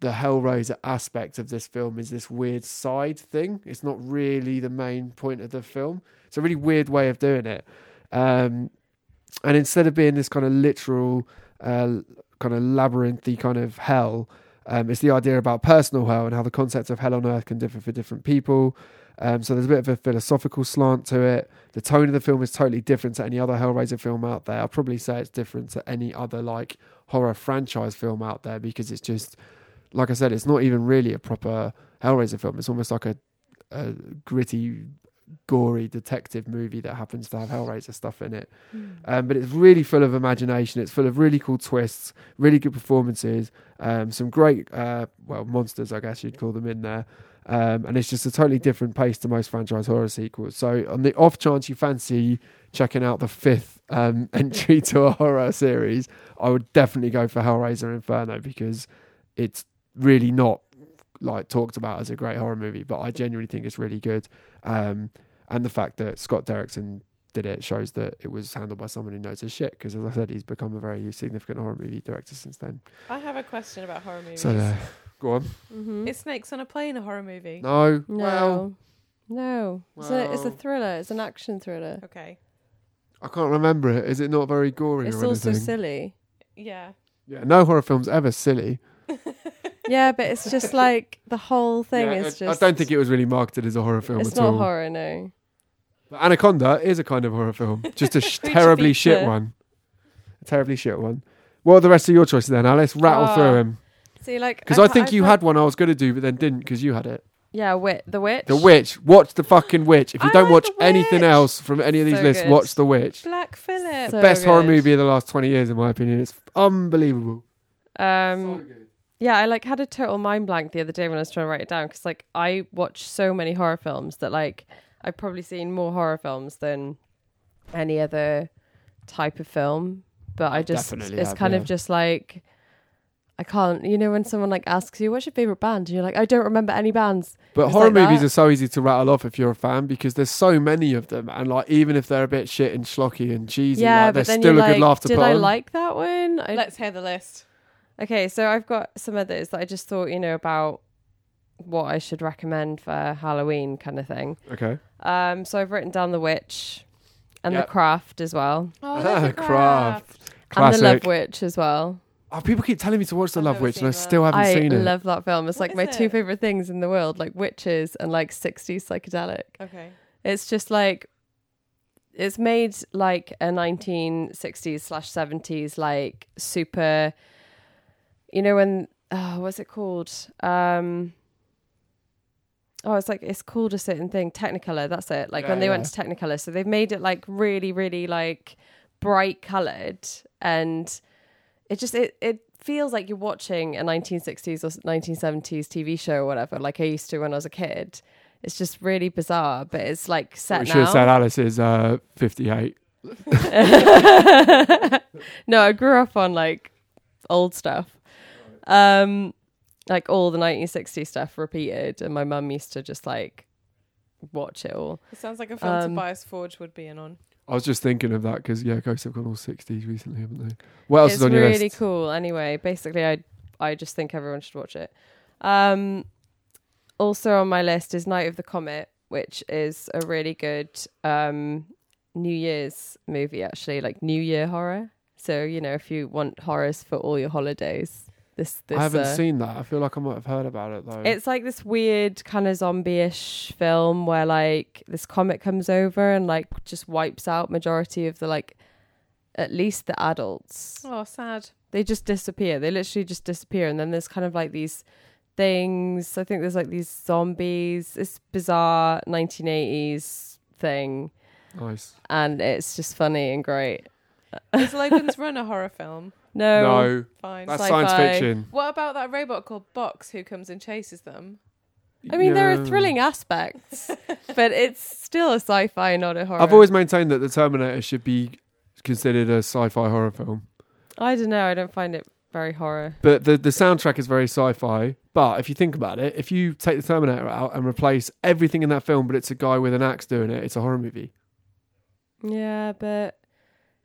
the Hellraiser aspect of this film is this weird side thing. It's not really the main point of the film. It's a really weird way of doing it. Um, and instead of being this kind of literal, uh, kind of labyrinthy kind of hell, um, it's the idea about personal hell and how the concept of hell on earth can differ for different people. Um, so there's a bit of a philosophical slant to it. The tone of the film is totally different to any other Hellraiser film out there. I'll probably say it's different to any other like horror franchise film out there because it's just, like I said, it's not even really a proper Hellraiser film. It's almost like a, a gritty, gory detective movie that happens to have Hellraiser stuff in it. Um, but it's really full of imagination. It's full of really cool twists, really good performances, um, some great, uh, well, monsters, I guess you'd call them in there. Um, and it's just a totally different pace to most franchise horror sequels. So, on the off chance you fancy checking out the fifth um, entry to a horror series, I would definitely go for Hellraiser Inferno because it's really not like talked about as a great horror movie, but I genuinely think it's really good. Um, and the fact that Scott Derrickson did it shows that it was handled by someone who knows his shit. Because as I said, he's become a very significant horror movie director since then. I have a question about horror movies. So uh, go on. Mm-hmm. Is Snakes on a Plane a horror movie? No, No. well, no. It's, a, it's a thriller. It's an action thriller. Okay. I can't remember it. Is it not very gory It's or also anything? silly. Yeah. Yeah, no horror film's ever silly. Yeah, but it's just like the whole thing Yeah, is I- just. I don't think it was really marketed as a horror film It's at not all. horror, no. But Anaconda is a kind of horror film, just a sh- terribly shit feature. one. A terribly shit one. What are the rest of your choices then, Alice? Rattle Ah, through them. See, like Because I've- think you had- had one I was going to do, but then didn't because you had it. Yeah, wit the witch. The Witch. Watch the fucking Witch. If you I don't like watch The anything Witch. else from any of these So lists, good. watch The Witch. Black Phillip. So Best horror good. movie of the last 20 years, in my opinion. It's unbelievable. Um, yeah, I like had a total mind blank the other day when I was trying to write it down because like I watch so many horror films that like I've probably seen more horror films than any other type of film. But I just definitely it's have, kind yeah. of just like I can't. You know when someone like asks you what's your favorite band and you're like I don't remember any bands. But It's horror like movies that. are so easy to rattle off if you're a fan because there's so many of them, and like even if they're a bit shit and schlocky and cheesy, yeah, like, but they're then still you're a good like, laugh to did put I on. like that one? I, Let's hear the list. Okay, so I've got some others that I just thought, you know, about what I should recommend for Halloween kind of thing. Okay. Um, so I've written down The Witch and Yep. The Craft as well. Oh, there's Craft. craft. And The Love Classic. Witch as well. Oh, people keep telling me to watch The I've Love never Witch, and I seen that. still haven't I seen it. I love that film. It's What like my is two it? favorite things in the world, like witches and like 60s psychedelic. Okay. It's just like it's made like a 1960s slash 70s like super you know when oh what's it called? Um oh it's like it's called a certain thing technicolor that's it. Like Yeah, when they went to technicolor so they've made it like really really like bright colored and it just it, it feels like you're watching a 1960s or 1970s tv show or whatever like i used to when i was a kid. It's just really bizarre but it's like set we now. Should have said Alice is uh, 58. no, I grew up on like old stuff. Um like all the 1960s stuff repeated and my mum used to just like watch it all. It sounds like a film Um, Tobias Forge would be in on. I was just thinking of that because yeah, Ghosts have gone all 60s recently, haven't they? What else it's is on your really list? cool. Anyway, basically I I just think everyone should watch it. Um also on my list is Night of the Comet, which is a really good um New Year's movie actually, like New Year horror. So, you know, if you want horrors for all your holidays, this this I haven't uh, seen that. I feel like I might have heard about it though. It's like this weird kind of zombie-ish film where like this comet comes over and like just wipes out majority of the like at least the adults. Oh, sad. They just disappear. They literally just disappear and then there's kind of like these things. I think there's like these zombies. This bizarre 1980s thing nice. and it's just funny and great. Is Logan's Run a horror film? No. No, Fine. that's Sci-fi. science fiction. What about that robot called Box who comes and chases them? I mean, there are thrilling aspects, but it's still a sci-fi, not a horror. I've always maintained that the Terminator should be considered a sci-fi horror film. I don't know. I don't find it very horror. But the the soundtrack is very sci-fi. But if you think about it, if you take the Terminator out and replace everything in that film, but it's a guy with an axe doing it, it's a horror movie. Yeah, but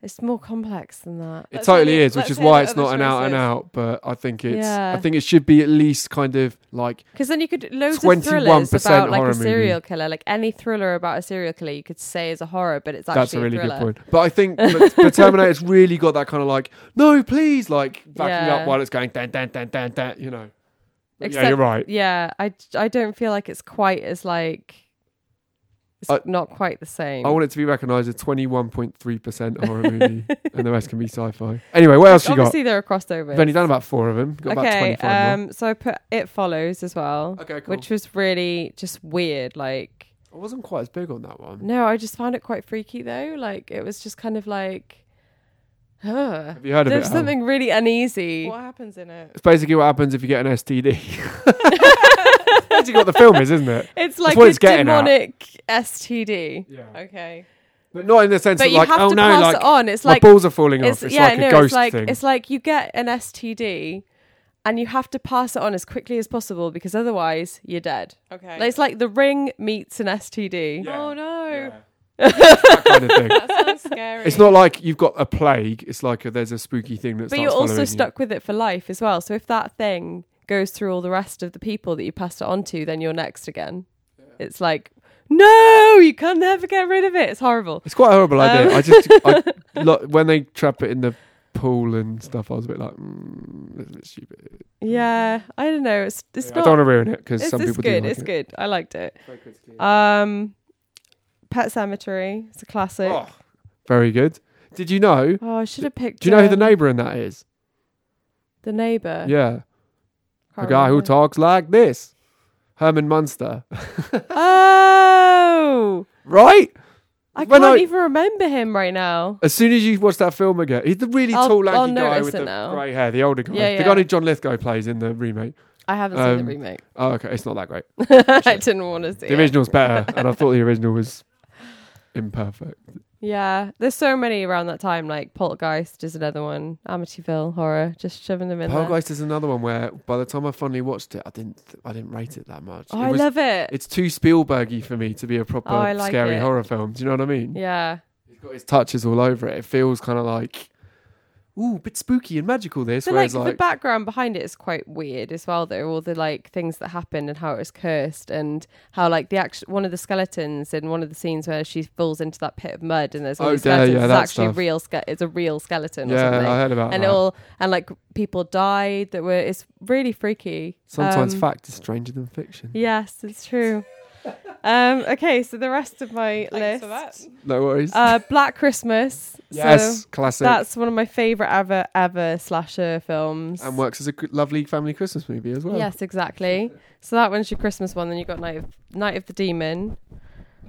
it's more complex than that. It Let's totally hear- is, which is why it's not an out and out. But I think it's Yeah. I think it should be at least kind of like Because then you could loads of 21% thrillers about like horror a movie. serial killer, like any thriller about a serial killer, you could say is a horror, but it's actually that's a really thriller. good point. But I think but, but Terminator's really got that kind of like no, please, like backing Yeah. up while it's going dan dan dan dan dan. You know. yeah, you're right. Yeah, I, I don't feel like it's quite as like it's I- not quite the same. I want it to be recognised as twenty one point three percent horror movie, and the rest can be sci-fi. Anyway, what else you got? Obviously, there are crossovers. You've only done about four of them. Got okay, twenty five um, so I put It Follows as well, Okay, cool. which was really just weird. Like, I wasn't quite as big on that one. no, I just found it quite freaky though. Like, it was just kind of like, huh. Have you heard of There's it? Al? something really uneasy. What happens in it? It's basically what happens if you get an STD. That's basically what the film is, isn't it? It's like what a it's getting at. demonic STD. Yeah. Okay. But not in the sense But of you like, have oh to no, pass like it on. It's my like balls are falling it's, off. It's yeah, like no, a ghost it's like thing. it's like you get an STD and you have to pass it on as quickly as possible because otherwise you're dead. Okay. Like, It's like the ring meets an STD. Yeah. Oh no. that kind of thing. That sounds scary. It's not like you've got a plague. It's like a, there's a spooky thing that But you're also following you. stuck with it for life as well. So if that thing goes through all the rest of the people that you passed it on to, then you're next again. It's like, no, you can never get rid of it. It's horrible. It's quite a horrible idea. Um, I just I, lo- when they trap it in the pool and stuff, I was a bit like, mm, that's a bit stupid. Yeah, I don't know. It's it's I not. don't want to ruin it because some people good. do like it's it. good. I liked it. Um, Pet Sematary. It's a classic. Oh, very good. Did you know? Oh, I should have picked. Do you know who the neighbour in that is? The neighbor. Yeah, the Can't guy who talks like this, Herman Munster. Oh, right? I When can't I- even remember him right now. As soon as you watch that film again, he's the really I'll- tall, lanky guy with the now. grey hair, the older guy, Yeah, the guy who John Lithgow plays in the remake. I haven't seen Um, the remake. Oh, okay, it's not that great. I didn't want to see The it. original's better, and I thought the original was imperfect. Yeah, there's so many around that time. Like Poltergeist is another one. Amityville horror, just shoving them in there. Poltergeist is another one where, by the time I finally watched it, I didn't, I didn't rate it that much. Oh, it I was, love it. It's too Spielbergy for me to be a proper Oh, like scary it. horror film. Do you know what I mean? Yeah, He's got his touches all over it. It feels kind of like ooh, bit spooky and magical. This, So like, whereas the background behind it is quite weird as well. Though all the like things that happened and how it was cursed and how like the actual one of the skeletons in one of the scenes where she falls into that pit of mud and there's all Oh, these yeah, skeletons. yeah, it's actually stuff. real. Ske- it's a real skeleton or yeah, something. I heard about and that. it all and like people died that were. It's really freaky. Sometimes Um, fact is stranger than fiction. Yes, it's true. Um, okay, so the rest of my Thanks list. for that. No worries. Uh, Black Christmas. yes, So classic. that's one of my favorite ever ever slasher films. and works as a good- lovely family Christmas movie as well. Yes, exactly. So that one's your Christmas one. Then you've got Night of Night of the Demon.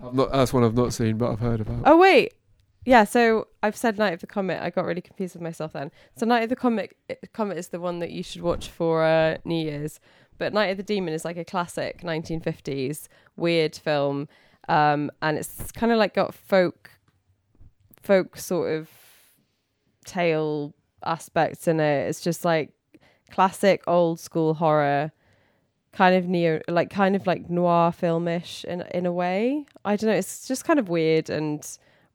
I've not, that's one I've not seen, but I've heard about. Oh wait, yeah. So I've said Night of the Comet. I got really confused with myself then. So Night of the Comet Comet is the one that you should watch for uh, New Year's. But Night of the Demon is like a classic 1950s weird film, um, and it's kind of like got folk folk sort of tale aspects in it. It's just like classic old school horror, kind of neo, like kind of like noir filmish in in a way. I don't know. It's just kind of weird and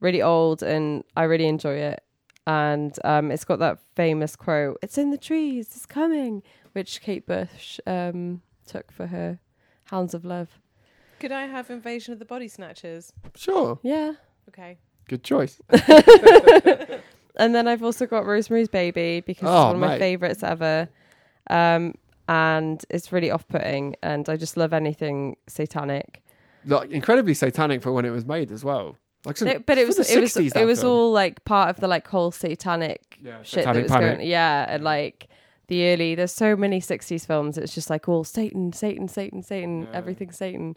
really old, and I really enjoy it. And um, it's got that famous quote: "It's in the trees. It's coming," which Kate Bush um, took for her Hounds of Love. Could I have Invasion of the Body Snatchers? Sure, Yeah. Okay. good choice. And then I've also got Rosemary's Baby because Oh, it's one of my mate. favorites ever. Um, and it's really off putting, and I just love anything satanic. Like incredibly satanic for when it was made as well. Like, some- No, but it was it was it that was film. all like part of the like whole satanic yeah, shit satanic that was panic. going. Yeah, and like the early there's so many '60s films. It's just like all Satan, Satan, Satan, Satan, Yeah. everything Satan.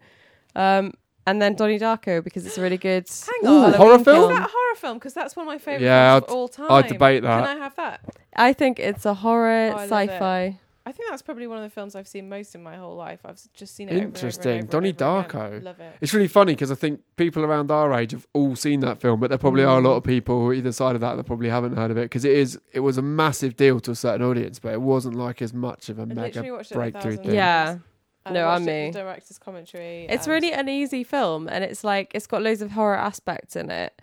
Um, and then Donnie Darko because it's a really good. Hang Ooh, on. horror Is film? that a horror film? Because that's one of my favourite Yeah, films of all time. I'd debate that. Can I have that? I think it's a horror Oh, I love it. sci-fi. I think that's probably one of the films I've seen most in my whole life. I've just seen it. over and over and Interesting. over and Donnie over again. Darko. Love it. It's really funny because I think people around our age have all seen that film, but there probably are a mm. lot of people either side of that that probably haven't heard of it because it is it was a massive deal to a certain audience, but it wasn't like as much of a I mega literally a breakthrough thing. Yeah. And No, I I'm me. the director's commentary. It's and- really an easy film, and it's like it's got loads of horror aspects in it,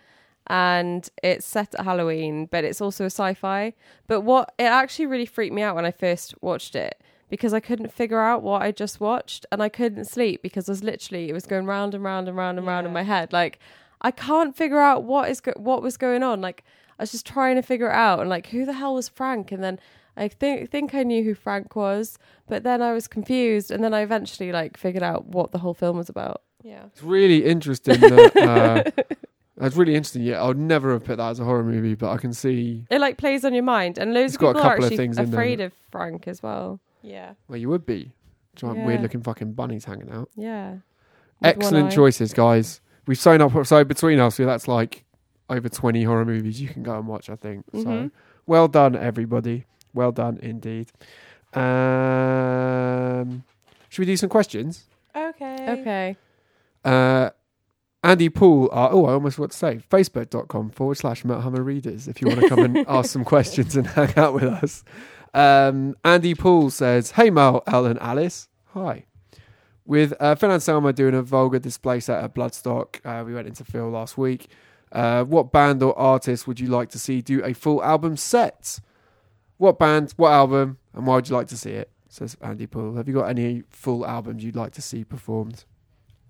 and it's set at Halloween, but it's also a sci-fi. But what it actually really freaked me out when I first watched it because I couldn't figure out what I just watched, and I couldn't sleep because I was literally it was going round and round and round and round in my head. Like I can't figure out what is go- what was going on. Like I was just trying to figure it out, and like who the hell was Frank, and then. I think think I knew who Frank was, but then I was confused, and then I eventually like figured out what the whole film was about. Yeah. It's really interesting. That, uh, that's really interesting. Yeah, I would never have put that as a horror movie, but I can see It like plays on your mind, and loads It's of got a people are couple of actually things in there afraid of Frank as well. Yeah. well, you would be. Giant Yeah. weird looking fucking bunnies hanging out. Yeah, With one Excellent eye. choices, guys. We've sewn up so between us, so that's like over twenty horror movies you can go and watch. I think so. Mhm. Well done, everybody. Well done indeed. Um, should we do some questions? Okay. Okay. Uh, Andy Poole, uh, oh, I almost want to say facebook.com forward slash Metal Hammer Readers if you want to come and ask some questions and hang out with us. Um, Andy Poole says, Hey, Merl, El, and Alice. Hi. With uh, Phil Anselmo doing a vulgar display set at Bloodstock, uh, we went into Phil last week. Uh, what band or artist would you like to see do a full album set? What band, what album, and why would you like to see it? Says Andy Poole. Have you got any full albums you'd like to see performed?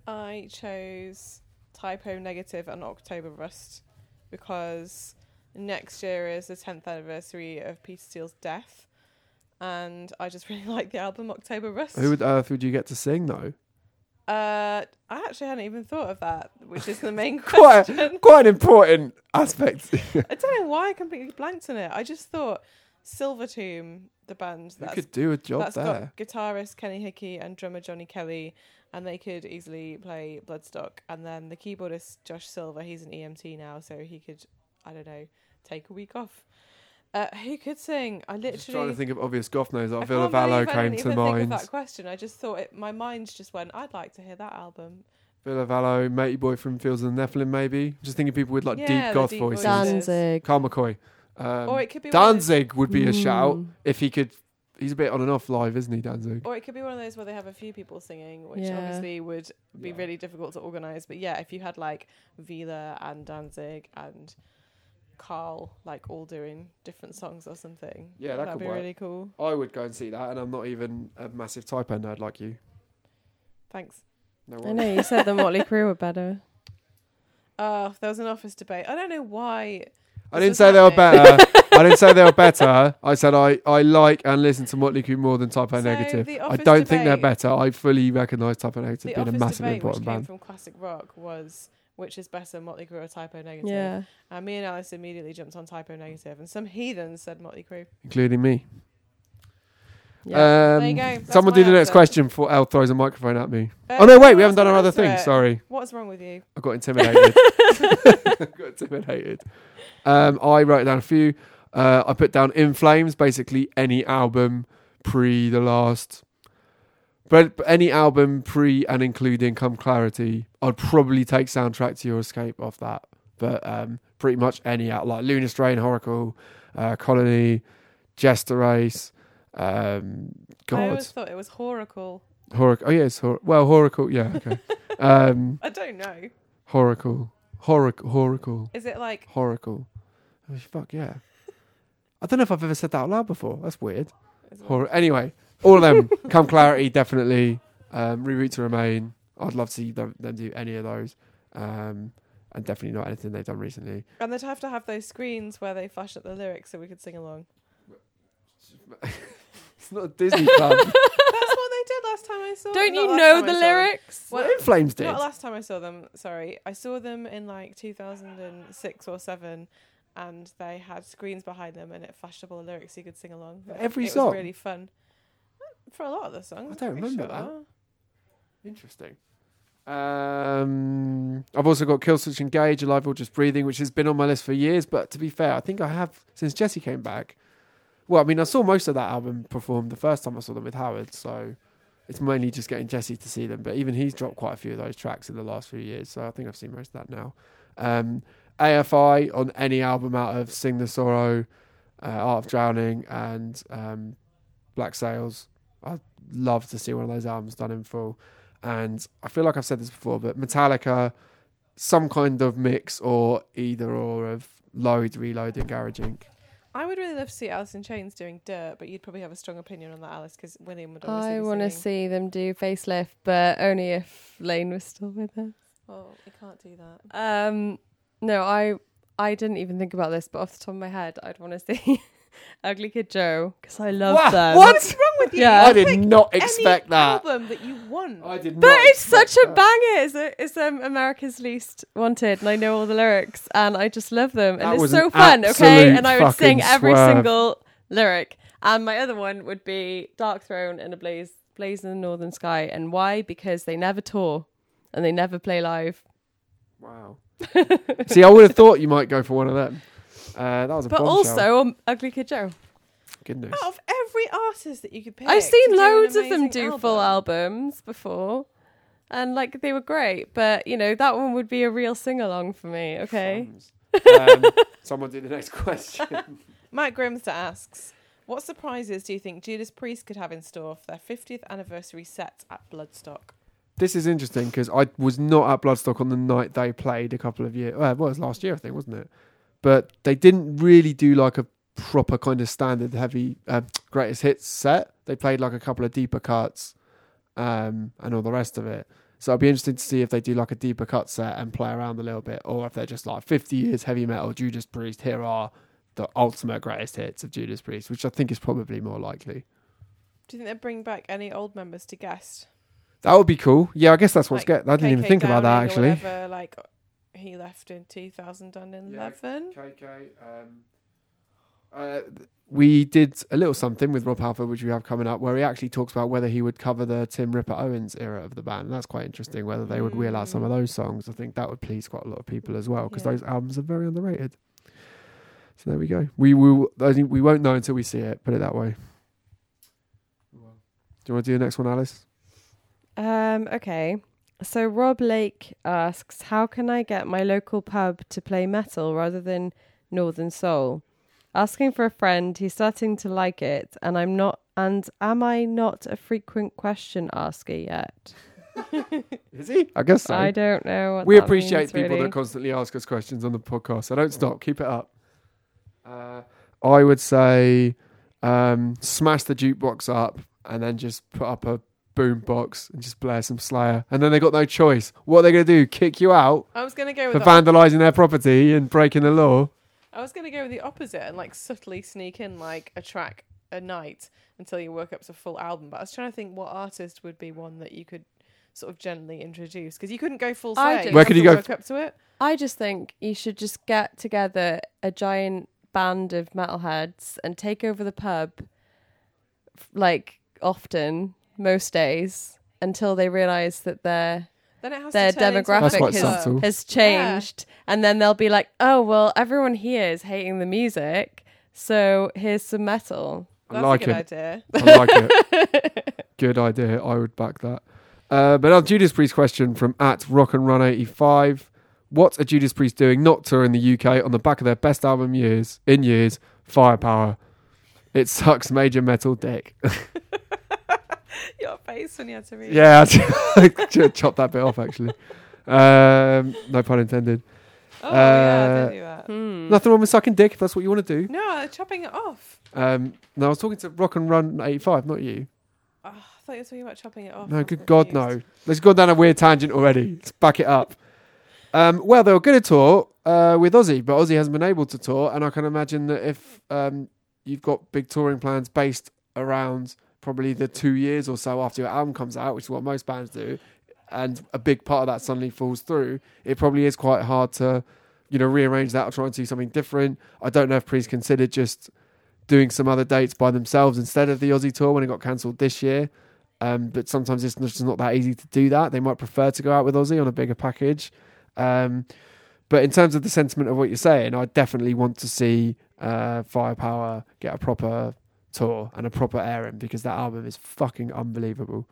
I chose Type O Negative and October Rust because next year is the 10th anniversary of Peter Steele's death. And I just really like the album October Rust. Who on earth would you get to sing though? Uh, I actually hadn't even thought of that, which is the main Quite, question. quite an important aspect. I don't know why I completely blanked on it. I just thought Silver Silvertomb, the band that could do a job that's there? got guitarist Kenny Hickey and drummer Johnny Kelly, and they could easily play Bloodstock. And then the keyboardist Josh Silver, he's an EMT now, so he could, I don't know, take a week off. Uh, who could sing? I literally just trying to think of obvious goth names. Like I Ville can't believe Valo I came didn't to even think of mind. that question. I just thought it. My mind just went. I'd like to hear that album. Ville Valo, Matey Boy from Fields of the Nephilim, maybe. Just thinking people with like Yeah, deep the goth deep voices. voices. Danzig. Carl McCoy. Um, or it could be one of those- Danzig would be a shout Mm. if he could. He's a bit on and off live, isn't he, Danzig? Or it could be one of those where they have a few people singing, which Yeah. obviously would be Yeah. really difficult to organise. But yeah, if you had like Ville and Danzig and Carl like all doing different songs or something. Yeah, that that'd could be work. really cool. I would go and see that, and I'm not even a massive Type O nerd like you. Thanks. No I know you said the Motley Crue were better. Uh, there was an office debate. I don't know why. I didn't say they were better. I didn't say they were better. I said I, I like and listen to Motley Crue more than Type O So Negative. the I Office don't think they're debate- better. I fully recognise Type O Negative The being a office massive debate, which important came band. from classic rock, was which is better, Motley Crue or Type O Negative. Yeah. And me and Alice immediately jumped on Type O Negative, and some heathens said Motley Crue. including me. Yeah. Um, There you go. That's someone my do the next answer. question before El throws a microphone at me. Uh, oh no, wait, we haven't done else our other thing. it. Sorry, What's wrong with you? I got intimidated. I got intimidated. Um, I wrote down a few. Uh, I put down In Flames, basically any album pre the last. But any album pre and including Come Clarity, I'd probably take Soundtrack to Your Escape off that. But um, pretty much any out like Lunar Strain, Horacle, uh, Colony, Jester Race, um, I always thought it was Horacle. Horacle. Oh yes, Hor- well Horacle. Yeah, okay. um, I don't know. Horacle, Horacle, Horacle. Is it like Horacle. Fuck yeah. I don't know if I've ever said that out loud before. That's weird. is it- Hor- anyway, all of them. Come Clarity, definitely. Um, Reroute to Remain. I'd love to see them, them do any of those. Um, and definitely not anything they've done recently. and they'd have to have those screens where they flash up the lyrics so we could sing along. It's not a Disney club. That's what they did last time I saw. Don't not you know time I the lyrics? Well, what In Flames did. Not last time I saw them. Sorry, I saw them in like 2006 or seven, and they had screens behind them, and it flashed up all the lyrics. so You could sing along. Every it song? was really fun. For a lot of the songs. I don't remember that. Interesting. Um, I've also got Killswitch Engage, Alive or Just Breathing, which has been on my list for years. But to be fair, I think I have since Jesse came back. Well, I mean, I saw most of that album performed the first time I saw them with Howard, so it's mainly just getting Jesse to see them. But even he's dropped quite a few of those tracks in the last few years, so I think I've seen most of that now. Um, AFI on any album out of Sing the Sorrow, uh, Art of Drowning, and um, Black Sails. I'd love to see one of those albums done in full. And I feel like I've said this before, but Metallica, some kind of mix or either or of load, reload, and Garage Inc. I would really love to see Alice in Chains doing Dirt, but you'd probably have a strong opinion on that, Alice, because William would obviously I want to see them do facelift, but only if Lane was still with us. Oh, you can't do that. Um, no, I I didn't even think about this, but off the top of my head, I'd want to see Ugly Kid Joe because I love What? them. What? What's wrong with you? Yeah. I did Pick not any expect that. album that you want. I did not. But not it's expect such a that. banger. It's, a, it's um, America's Least Wanted, and I know all the lyrics, and I just love them, That and it's was so an fun. Okay, absolute and I would sing every swerve. single lyric. And my other one would be Darkthrone and a Blaze, Blaze in the Northern Sky. And why? Because they never tour, and they never play live. Wow. See, I would have thought you might go for one of them. Uh, that was a But bombshell. also um, Ugly Kid Joe. goodness. Out of every artist that you could pick, I've to seen do an loads of them amazing do full albums before. And like they were great, but you know, that one would be a real sing along for me, okay? um, someone do the next question. Mike Grimster asks, "What surprises do you think Judas Priest could have in store for their 50th anniversary set at Bloodstock?" This is interesting because I was not at Bloodstock on the night they played a couple of years. Well, it was last year, I think, wasn't it? But they didn't really do like a proper kind of standard heavy uh, greatest hits set. They played like a couple of deeper cuts um, and all the rest of it. So I'd be interested to see if they do like a deeper cut set and play around a little bit, or if they're just like 50 years heavy metal Judas Priest. Here are the ultimate greatest hits of Judas Priest, which I think is probably more likely. Do you think they'd bring back any old members to guest? That would be cool. Yeah, I guess that's what's Like get. I didn't even KK think about that actually. Whatever, like he left in 2011. KK. Um, uh, we did a little something with Rob Halford, which we have coming up, where he actually talks about whether he would cover the Tim Ripper Owens era of the band. And that's quite interesting. Whether they would wheel out some of those songs, I think that would please quite a lot of people as well, because Yeah. those albums are very underrated. So there we go. We will. I think we won't know until we see it. Put it that way. Do you want to do the next one, Alice? Um, okay. So Rob Lake asks, "How can I get my local pub to play metal rather than Northern Soul?" Asking for a friend, he's starting to like it, and I'm not. And am I not a frequent question asker yet? Is he? I guess so. I don't know. What we that appreciate means, people really. that constantly ask us questions on the podcast. So don't stop. Keep it up. Uh, I would say um, smash the jukebox up and then just put up a boom box and just blare some Slayer. And then they got no choice. What are they going to do? Kick you out I was gonna go for with the, vandalising their property and breaking the law? I was gonna go with the opposite and like subtly sneak in like a track a night until you work up to a full album. But I was trying to think what artist would be one that you could sort of gently introduce because you couldn't go full I sway. do. you Where could you go? Work up to it. I just think you should just get together a giant band of metalheads and take over the pub, f- like often, most days, until they realise that their Then it has their to turn into a That's demographic has, has changed, and then they'll be like, "Oh well, everyone here is hating the music, so here's some metal." I That's like a good it. idea. I like it. Good idea. I would back that. Uh, but our Judas Priest question from at Rock and Run 85. What are Judas Priest doing not touring the UK on the back of their best album years in years, Firepower? It sucks major metal dick. Your face when you had to read. yeah, I should chop that bit off actually. Um, no pun intended. Oh yeah, Uh, don't do that. Hmm. Nothing wrong with sucking dick if that's what you want to do. No, chopping it off. Um, no, I was talking to Rock and Run 85, not you. Oh, I thought you were talking about chopping it off. No, good God, confused. no. Let's go down a weird tangent already. Let's back it up. Um, well, they were going to tour uh, with Ozzy, but Ozzy hasn't been able to tour. And I can imagine that if um, you've got big touring plans based around probably the two years or so after your album comes out, which is what most bands do, and a big part of that suddenly falls through, it probably is quite hard to, you know, rearrange that or try and do something different. I don't know if Priest considered just doing some other dates by themselves instead of the Ozzy tour when it got cancelled this year. Um, but sometimes it's just not that easy to do that. They might prefer to go out with Ozzy on a bigger package. Um, but in terms of the sentiment of what you're saying, I definitely want to see uh, Firepower get a proper tour and a proper airing because that album is fucking unbelievable.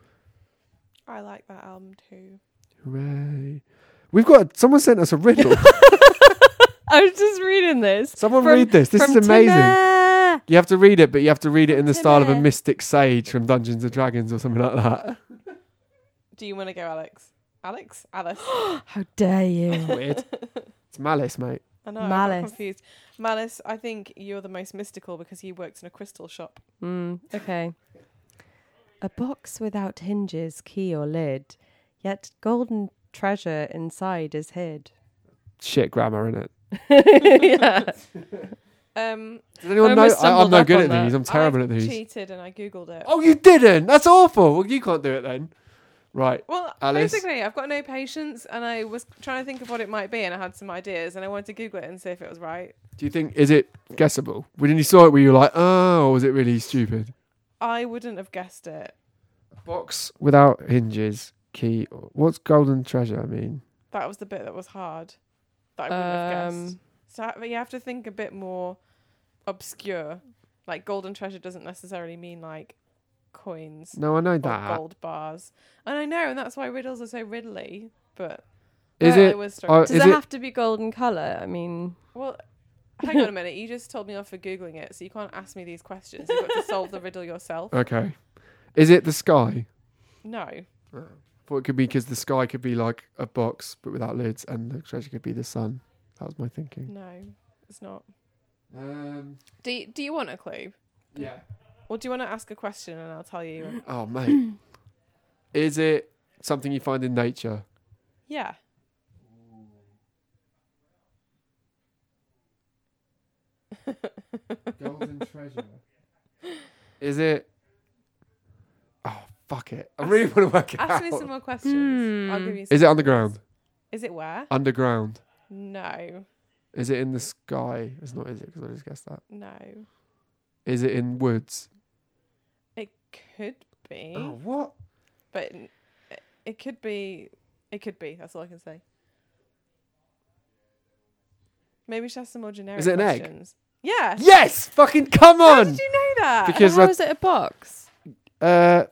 I like that album too. Hooray! We've got someone sent us a riddle. I was just reading this. someone From- read this. This is amazing. Timmer. You have to read it, but you have to read it in the style of a mystic sage from Dungeons and Dragons or something like that. Do you want to go, Alex? Alex? Alice? How dare you? Weird. It's malice, mate. I know. I got Malice. confused. Malice. I think you're the most mystical because he works in a crystal shop. Mm, okay. A box without hinges, key, or lid, yet golden treasure inside is hid. Shit grammar, isn't it? yeah. Um, Does anyone I know? almost I, I'm stumbled no up good on at that. these. I'm terrible I've at these. cheated and I googled it. Oh, you didn't? That's awful. Well, you can't do it then. Right. Well, Alice? basically, I've got no patience, and I was trying to think of what it might be, and I had some ideas, and I wanted to Google it and see if it was right. Do you think is it guessable? When you saw it, were you like, oh, or was it really stupid? I wouldn't have guessed it. Box without hinges, key. What's golden treasure? I mean, That was the bit that was hard. That I wouldn't have Um, guessed. So you have to think a bit more obscure. Like golden treasure doesn't necessarily mean like coins no, I know or that. gold bars, and I know, and that's why riddles are so riddly. But Is it? was uh. Does is it, it? have to be golden colour? I mean, Well, hang on a minute. You just told me off for googling it, so you can't ask me these questions. You've got to solve the riddle yourself. Okay. Is it the sky? No, Thought it could be because the sky could be like a box but without lids, and the treasure could be the sun. That was my thinking. no, it's not. Um. Do you, Do you want a clue, Yeah. Or do you want to ask a question and I'll tell you? Oh mate. is it something you find in nature? Yeah. Golden treasure. Is it? Oh fuck it! I really want to work it Ask out. me some more questions. I'll Hmm. give you. Some Is it underground? Is it where? Underground. No, Is it in the sky? It's not, is it? Because I just guessed that. no. Is it in woods? It could be, Oh, what? but it- it could be. It could be. That's all I can say. Maybe just ask some more generic Is it an egg? Yeah. Yes! Fucking come on. How on! did you know that? Because how I- is it a box? Uh,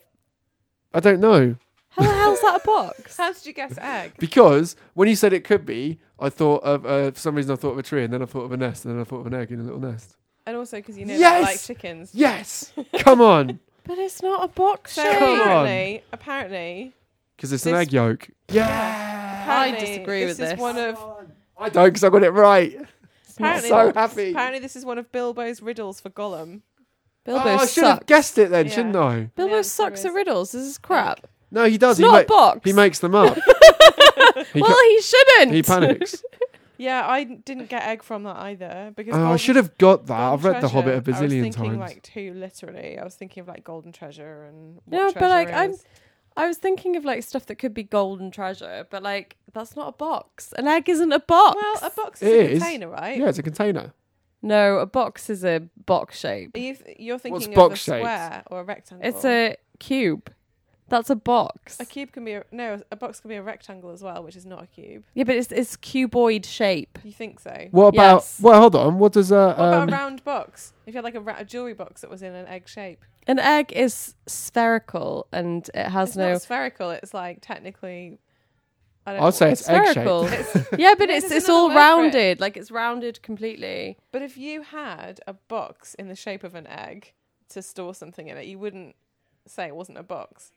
I don't know. How the hell's that a box? How did you guess egg? Because when you said it could be, I thought of, uh, for some reason, I thought of a tree, and then I thought of a nest, and then I thought of an egg in a little nest. And also because you know that I like chickens. Yes! come on! But it's not a box So shape. Come on. apparently, apparently, Because it's an This- egg yolk. Yeah! apparently disagree this with is this. one of I don't, because I got it right. It's not Apparently, so happy. apparently this is one of Bilbo's riddles for Gollum. Bilbo oh, I should have sucks. guessed it then, Yeah. shouldn't I? Bilbo The answer sucks is at riddles. This is crap. No, he does. It's he, not a box. he makes them up. he, well, ca- he shouldn't. he panics. Yeah, I didn't get egg from that either because Oh, I should have got that. Golden I've read The Hobbit a Treasure, I was thinking times. like too literally. I was thinking of like Golden Treasure and what No, but, treasure like, I'm- is. I was thinking of like stuff that could be golden treasure, but like that's not a box. An egg isn't a box. well, a box is It a is. container, right? yeah, it's a container. no, a box is a box shape. Are you th- you're thinking of box a shaped? square or a rectangle? It's a cube. That's a box. a cube can be a, no, a box can be a rectangle as well, which is not a cube. Yeah, but it's it's cuboid shape. You think so? What about? Yes. Well, hold on. What does a What about um, a round box? If you had like a, ra- a jewelry box that was in an egg shape, An egg is spherical and it has it's no. not spherical. It's like technically. I don't I'd say it's egg spherical. shaped. Yeah, but it's there's it's another all word for it. rounded. Like it's rounded completely. But if you had a box in the shape of an egg to store something in it, you wouldn't say it wasn't a box.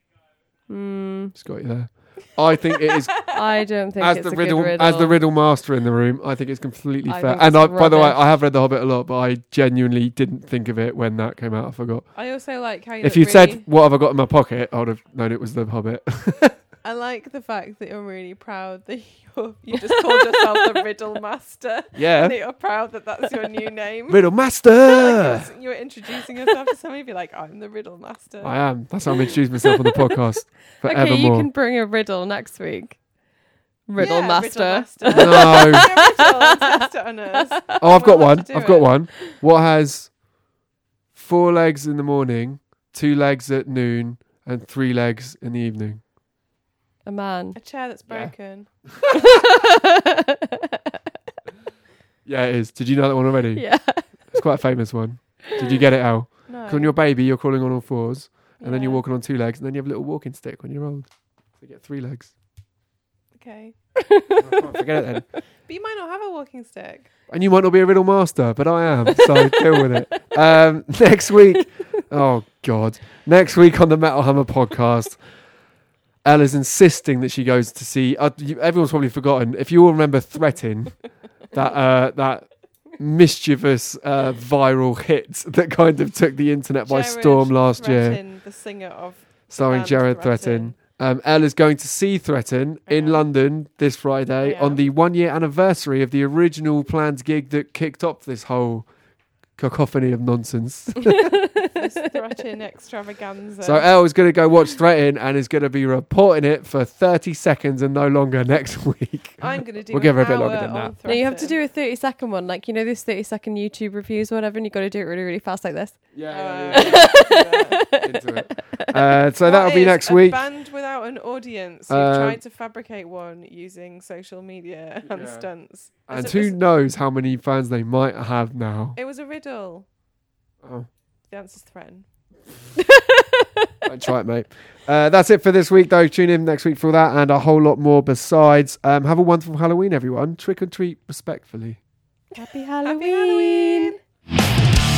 Hmm. It's got you there. I think it is I don't think as it's the riddle, riddle. as the riddle master in the room. I think it's completely I fair. And I, by the way. I have read The Hobbit a lot, but I genuinely didn't think of it when that came out. I forgot. I also like how you If you'd said what have I got in my pocket, I would have known it was The Hobbit. I like the fact that you're really proud that you're, you just called yourself the Riddle Master. yeah, That you're proud that that's your new name. Riddle Master. you're, you're introducing yourself to somebody, be like, I'm the Riddle Master. I am. That's how I'm introducing myself on the podcast okay, you forevermore. can bring a riddle next week. Riddle Yeah, master. Riddle Master. No. Riddle and test it on us. Oh, I've got We'll one. I've got one. What has four legs in the morning, two legs at noon, and three legs in the evening? A man. A chair that's Yeah. broken. Yeah, it is. Did you know that one already? yeah. It's quite a famous one. Did you get it, Al? No. 'Cause when you're a baby, you're crawling on all fours, and then you're Yeah. walking on two legs, and then you have a little walking stick when you're old. So you get three legs. Okay. Forget it then. But you might not have a walking stick. And you might not be a riddle master, but I am. So deal with it. Um, next week, oh God, next week on the Metal Hammer podcast, Ella's insisting that she goes to see. Uh, you, everyone's probably forgotten. If you all remember Threatin, that uh, that mischievous uh, viral hit that kind of took the internet by Jered storm last year, Threatin, the singer of starring Jered Threatin. Threatin. Um, Ella's going to see Threatin in London this Friday Yeah. on the one year anniversary of the original planned gig that kicked off this whole cacophony of nonsense. this Threatin extravaganza. so El is going to go watch Threatin and is going to be reporting it for 30 seconds and no longer next week. I'm going to do We'll give her a bit longer than on that. No, you have to do a 30 second one. Like, you know, this 30 second YouTube reviews or whatever, and you've got to do it really, really fast like this. Yeah, Uh, Into it. Uh, so What that'll be next a week. band without an audience. You've Um, tried to fabricate one using social media and Yeah. stunts. And who it- knows how many fans they might have now. It was a riddle. Oh. The answer's Threatin. Don't try it, mate. Uh, that's it for this week, though. Tune in next week for that and a whole lot more besides. Um, have a wonderful Halloween, everyone. Trick or treat respectfully. Happy Happy Halloween!